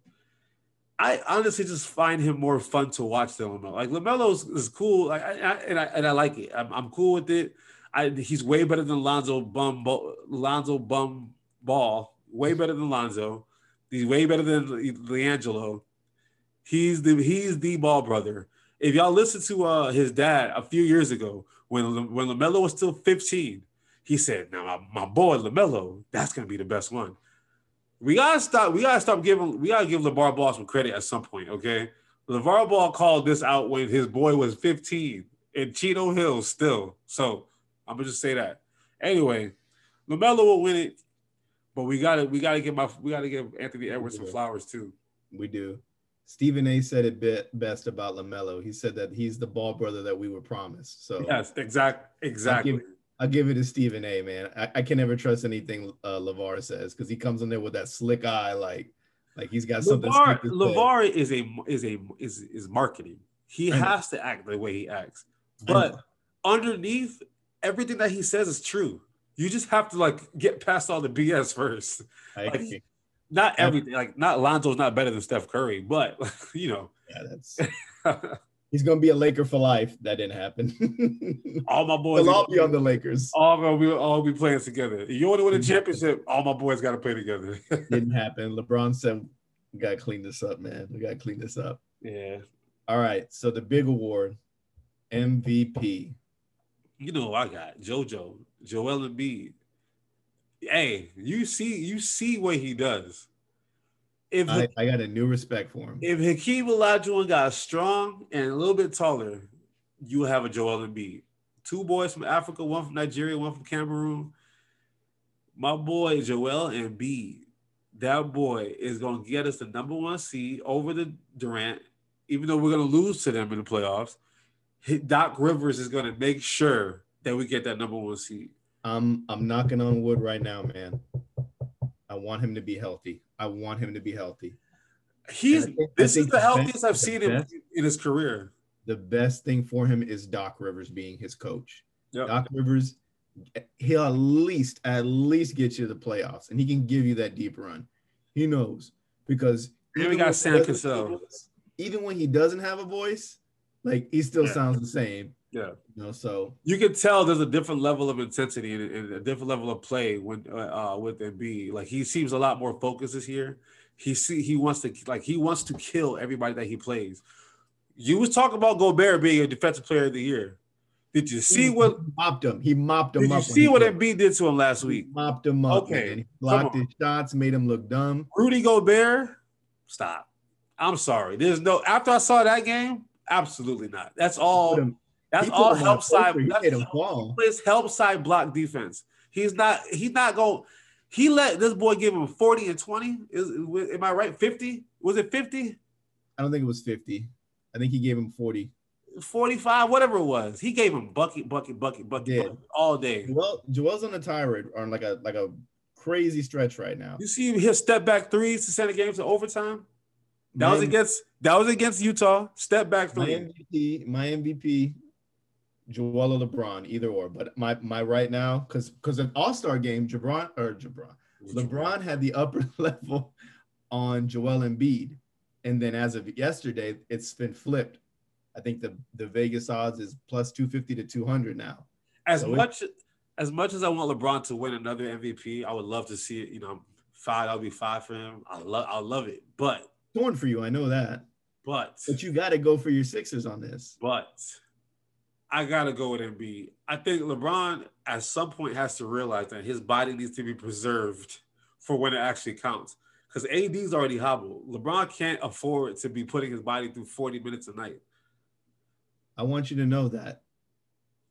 [SPEAKER 1] I honestly just find him more fun to watch than LaMelo. Like LaMelo is, cool, like, I, I, and I and I like it. I'm, I'm cool with it. I, he's way better than Lonzo Bum Lonzo Bum Ball. Way better than Lonzo. He's way better than LiAngelo. He's the he's the ball brother. If y'all listen to uh, his dad a few years ago when when LaMelo was still 15, he said, "Now my, my boy LaMelo, that's gonna be the best one." We gotta stop. We gotta stop giving. We gotta give LaVar Ball some credit at some point. Okay, LaVar Ball called this out when his boy was 15 in Chino Hills still. So I'm gonna just say that. Anyway, LaMelo will win it, but we gotta we gotta give my we gotta give Anthony Edwards some flowers too.
[SPEAKER 2] We do. Stephen A. said it bit best about LaMelo. He said that he's the ball brother that we were promised. So
[SPEAKER 1] yes, exact, exactly.
[SPEAKER 2] I'll give, I'll give it to Stephen A. Man, I, I can never trust anything uh, LaVar says because he comes in there with that slick eye, like like he's got something.
[SPEAKER 1] LaVar, LaVar is a is a is is marketing. He has to act the way he acts, but underneath everything that he says is true. You just have to like get past all the BS first. Like, not everything. Like not Lonzo's not better than Steph Curry, but you know.
[SPEAKER 2] Yeah, that's. he's gonna be a Laker for life. That didn't happen.
[SPEAKER 1] all my boys.
[SPEAKER 2] They'll all be on the Lakers.
[SPEAKER 1] All gonna be all be playing together. You want to win a championship? All my boys got to play together.
[SPEAKER 2] didn't happen. LeBron said, "We gotta clean this up, man. We gotta clean this up."
[SPEAKER 1] Yeah.
[SPEAKER 2] All right. So the big award, MVP.
[SPEAKER 1] You know I got JoJo, Joel Embiid hey, you see, you see what he does.
[SPEAKER 2] If I, I got a new respect for him.
[SPEAKER 1] If Hakeem Olajuwon got strong and a little bit taller, you have a Joel Embiid. Two boys from Africa, one from Nigeria, one from Cameroon. My boy Joel Embiid, that boy is going to get us the number one seed over the Durant, even though we're going to lose to them in the playoffs. Doc Rivers is going to make sure that we get that number one seed.
[SPEAKER 2] I'm I'm knocking on wood right now, man. I want him to be healthy. I want him to be healthy.
[SPEAKER 1] He's think, this is the healthiest I've seen him in his career.
[SPEAKER 2] The best thing for him is Doc Rivers being his coach. Yep. Doc Rivers, he'll at least at least get you to the playoffs, and he can give you that deep run. He knows because
[SPEAKER 1] we got Sam Cassell.
[SPEAKER 2] Even when he doesn't have a voice, like he still yeah. sounds the same.
[SPEAKER 1] Yeah.
[SPEAKER 2] You know, so
[SPEAKER 1] you can tell there's a different level of intensity and, a different level of play when uh, uh with Embiid. Like he seems a lot more focused this year. He see he wants to like he wants to kill everybody that he plays. You was talking about Gobert being a defensive player of the year. Did you see
[SPEAKER 2] he
[SPEAKER 1] what
[SPEAKER 2] mopped him? He mopped him
[SPEAKER 1] did
[SPEAKER 2] up.
[SPEAKER 1] Did you see what Embiid did to him last week?
[SPEAKER 2] He mopped him up. Okay, man. Blocked his shots, made him look dumb.
[SPEAKER 1] Rudy Gobert, stop. I'm sorry. There's no after I saw that game, absolutely not. That's all. That's all help side. That's all plays help side block defense. He's not. He's not going. He let this boy give him forty and twenty. Is am I right? Fifty? Was it fifty?
[SPEAKER 2] I don't think it was fifty. I think he gave him forty.
[SPEAKER 1] 45, whatever it was. He gave him bucket, bucket, bucket, bucket, yeah. bucket all day.
[SPEAKER 2] Well, Joel's on a tirade on like a like a crazy stretch right now.
[SPEAKER 1] You see his step back threes to send the game to overtime. That my was against that was against Utah. Step back three.
[SPEAKER 2] My MVP, my MVP Joel or LeBron, either or. But my my right now, because because an All Star game, Jabron or Jabron, LeBron had the upper level on Joel Embiid, and then as of yesterday, it's been flipped. I think the the Vegas odds is plus two fifty to two hundred now.
[SPEAKER 1] As so much as much as I want LeBron to win another MVP, I would love to see it. You know, five. I'll be five for him. I love I love it, but
[SPEAKER 2] torn for you. I know that.
[SPEAKER 1] But
[SPEAKER 2] but you got to go for your Sixers on this.
[SPEAKER 1] But I gotta go with Embiid. I think LeBron at some point has to realize that his body needs to be preserved for when it actually counts. Because AD's already hobbled. LeBron can't afford to be putting his body through 40 minutes a night.
[SPEAKER 2] I want you to know that,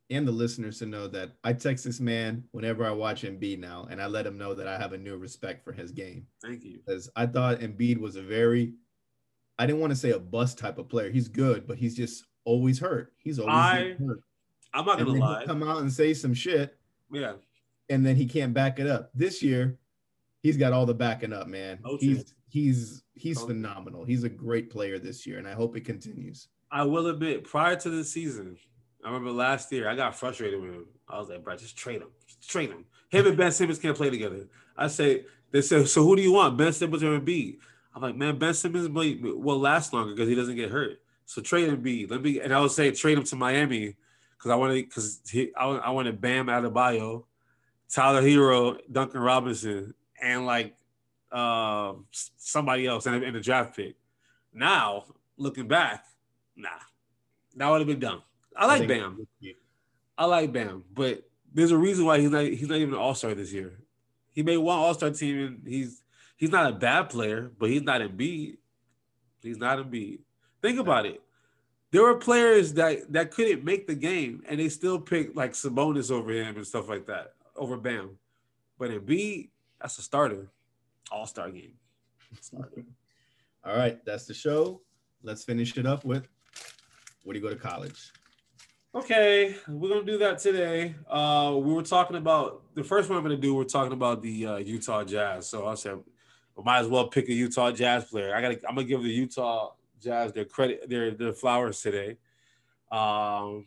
[SPEAKER 2] and the listeners to know that I text this man whenever I watch Embiid now, and I let him know that I have a new respect for his game.
[SPEAKER 1] Thank you.
[SPEAKER 2] Because I thought Embiid was a very, I didn't want to say a bust type of player. He's good, but he's just always hurt. He's always I, hurt.
[SPEAKER 1] I'm not gonna lie.
[SPEAKER 2] Come out and say some shit.
[SPEAKER 1] Yeah.
[SPEAKER 2] And then he can't back it up. This year, he's got all the backing up, man. Oh, he's he's he's oh. phenomenal. He's a great player this year, and I hope it continues.
[SPEAKER 1] I will admit, prior to the season, I remember last year I got frustrated with him. I was like, bro, just trade him. Just trade him. Him and Ben Simmons can't play together. I say, they said, so who do you want? Ben Simmons or Embiid? I'm like, man, Ben Simmons will last longer because he doesn't get hurt. So trade Embiid. Let me, and I would say trade him to Miami because I want to, because he, I, I to Bam Adebayo, Tyler Herro, Duncan Robinson, and like uh, somebody else in, in the draft pick. Now, looking back, nah, that would have been dumb. I like I Bam. I like Bam, but there's a reason why he's not he's not even an All Star this year. He made one All Star team, and he's he's not a bad player, but he's not Embiid. He's not Embiid. Think about it. There were players that that couldn't make the game, and they still picked like Sabonis over him and stuff like that over Bam. But Embiid, that's a starter, All Star game.
[SPEAKER 2] All right, that's the show. Let's finish it up with where do you go to college?
[SPEAKER 1] Okay, we're gonna do that today. Uh, we were talking about the first one I'm gonna do. We're talking about the uh, Utah Jazz. So I said, we might as well pick a Utah Jazz player. I gotta, I'm gonna give the Utah Jazz their credit, their their flowers today. Um,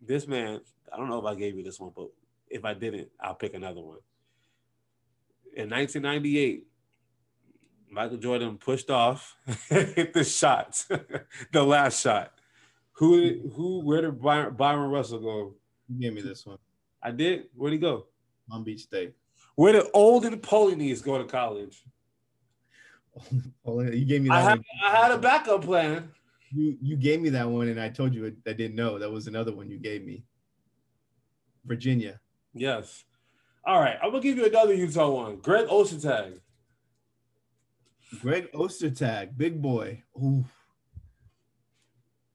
[SPEAKER 1] this man, I don't know if I gave you this one, but if I didn't, I'll pick another one. In 1998, Michael Jordan pushed off, hit the shot, the last shot. Who who where did Bryon, Bryon Russell go?
[SPEAKER 2] You gave me this one.
[SPEAKER 1] I did. Where'd he go?
[SPEAKER 2] Long Beach State.
[SPEAKER 1] Where did Olden Polynice go to college?
[SPEAKER 2] you gave me
[SPEAKER 1] that I had, I had a backup plan.
[SPEAKER 2] You you gave me that one, and I told you I didn't know. That was another one you gave me. Virginia.
[SPEAKER 1] Yes. All right, I'm gonna give you another Utah one. Greg Ostertag.
[SPEAKER 2] Greg Ostertag, big boy. Ooh.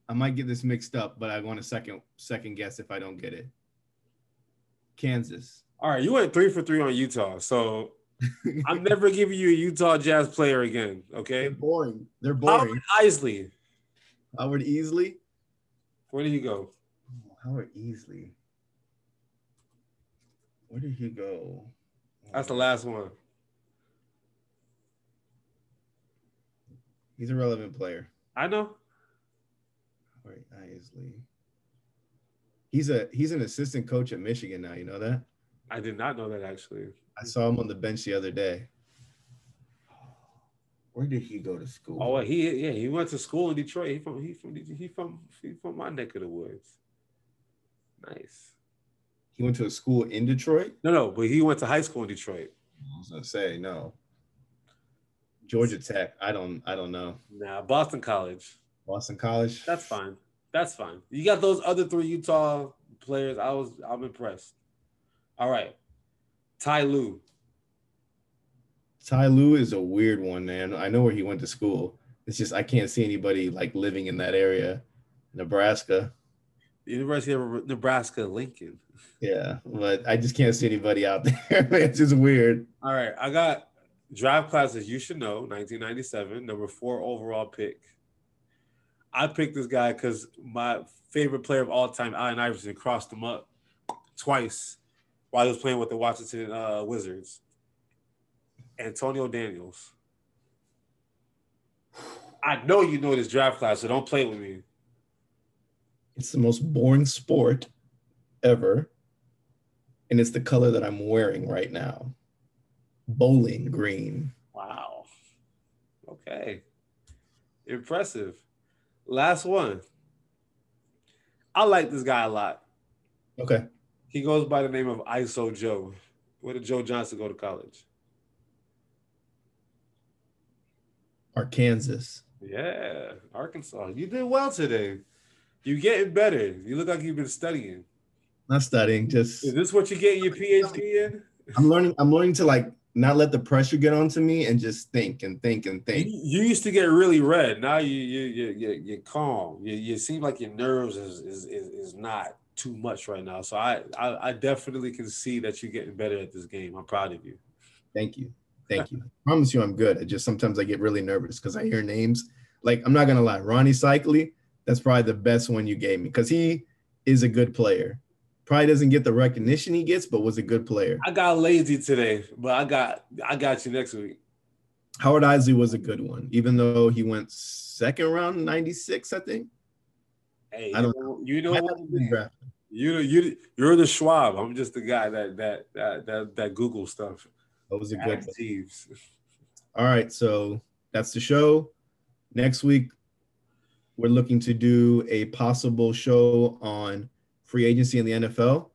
[SPEAKER 2] I might get this mixed up, but I want a second second guess if I don't get it. Kansas.
[SPEAKER 1] All right, you went three for three on Utah, so I'm never giving you a Utah Jazz player again. Okay.
[SPEAKER 2] They're boring. They're boring. Howard
[SPEAKER 1] Eisley.
[SPEAKER 2] Howard Eisley.
[SPEAKER 1] Where did he go?
[SPEAKER 2] Oh, Howard Eisley. Where did he go?
[SPEAKER 1] That's the last one.
[SPEAKER 2] He's a relevant player.
[SPEAKER 1] I know.
[SPEAKER 2] Howard Eisley. He's a he's an assistant coach at Michigan now. You know that?
[SPEAKER 1] I did not know that actually.
[SPEAKER 2] I saw him on the bench the other day. Where did he go to school?
[SPEAKER 1] Oh, he yeah, he went to school in Detroit. He from he from he from he from my neck of the woods. Nice.
[SPEAKER 2] He went to a school in Detroit.
[SPEAKER 1] No, no, but he went to high school in Detroit.
[SPEAKER 2] I was gonna say no. Georgia Tech. I don't. I don't know.
[SPEAKER 1] Nah, Boston College.
[SPEAKER 2] Boston College.
[SPEAKER 1] That's fine. That's fine. You got those other three Utah players. I was. I'm impressed. All right. Ty Lue.
[SPEAKER 2] Ty Lue is a weird one, man. I know where he went to school. It's just I can't see anybody like living in that area. Nebraska.
[SPEAKER 1] The University of Nebraska, Lincoln.
[SPEAKER 2] Yeah, but I just can't see anybody out there. it's just weird.
[SPEAKER 1] All right. I got draft classes you should know, 1997, number four overall pick. I picked this guy because my favorite player of all time, Allen Iverson, crossed him up twice while he was playing with the Washington uh, Wizards. Antonio Daniels. I know you know this draft class, so don't play with me.
[SPEAKER 2] It's the most boring sport ever. And it's the color that I'm wearing right now. Bowling green.
[SPEAKER 1] Wow. Okay. Impressive. Last one. I like this guy a lot.
[SPEAKER 2] Okay.
[SPEAKER 1] He goes by the name of ISO Joe. Where did Joe Johnson go to college?
[SPEAKER 2] Arkansas.
[SPEAKER 1] Yeah, Arkansas. You did well today. You're getting better. You look like you've been studying.
[SPEAKER 2] Not studying, just
[SPEAKER 1] is this what you get your PhD in?
[SPEAKER 2] I'm learning. I'm learning to like not let the pressure get onto me and just think and think and think.
[SPEAKER 1] You, you used to get really red. Now you you you you you're calm. You, you seem like your nerves is, is is is not too much right now. So I, I, I definitely can see that you're getting better at this game. I'm proud of you.
[SPEAKER 2] Thank you. Thank you. I promise you I'm good. I just sometimes I get really nervous because I hear names. Like I'm not gonna lie, Rony Seikaly, that's probably the best one you gave me because he is a good player. Probably doesn't get the recognition he gets, but was a good player.
[SPEAKER 1] I got lazy today, but I got I got you next week.
[SPEAKER 2] Howard Eisley was a good one, even though he went second round 96, I think.
[SPEAKER 1] Hey,
[SPEAKER 2] I don't
[SPEAKER 1] you know, you know what? You you you're the Schwab. I'm just the guy that that that that, that Google stuff.
[SPEAKER 2] That was a good. All right, so that's the show. Next week, we're looking to do a possible show on free agency in the NFL.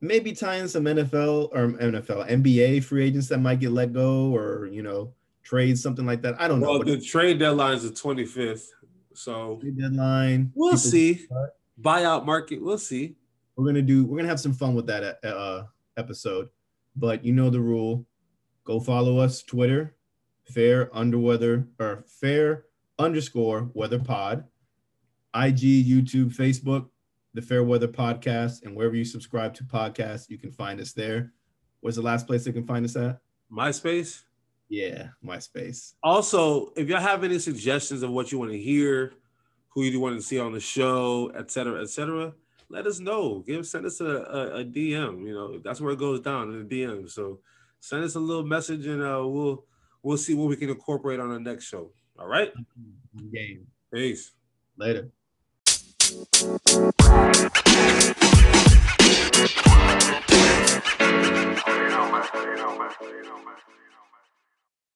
[SPEAKER 2] Maybe tie in some NFL or NFL, NBA free agents that might get let go or, you know, trades, something like that. I don't know.
[SPEAKER 1] Well, the trade deadline is the 25th, so
[SPEAKER 2] deadline.
[SPEAKER 1] we'll see. Buyout market, we'll see.
[SPEAKER 2] We're gonna do. We're gonna have some fun with that uh, episode. But you know the rule. Go follow us Twitter, fair underweather or fair underscore weather pod, IG, YouTube, Facebook, the Fair Weather Podcast, and wherever you subscribe to podcasts, you can find us there. Where's the last place they can find us at?
[SPEAKER 1] MySpace.
[SPEAKER 2] Yeah, MySpace.
[SPEAKER 1] Also, if y'all have any suggestions of what you want to hear, who you want to see on the show, etc., cetera, et cetera, let us know. Give send us a, a, a DM. You know, that's where it goes down in the DM. So send us a little message and uh, we'll we'll see what we can incorporate on the next show. All right.
[SPEAKER 2] Game.
[SPEAKER 1] Peace.
[SPEAKER 2] Later.
[SPEAKER 3] You know, man. You know, man. You know, man.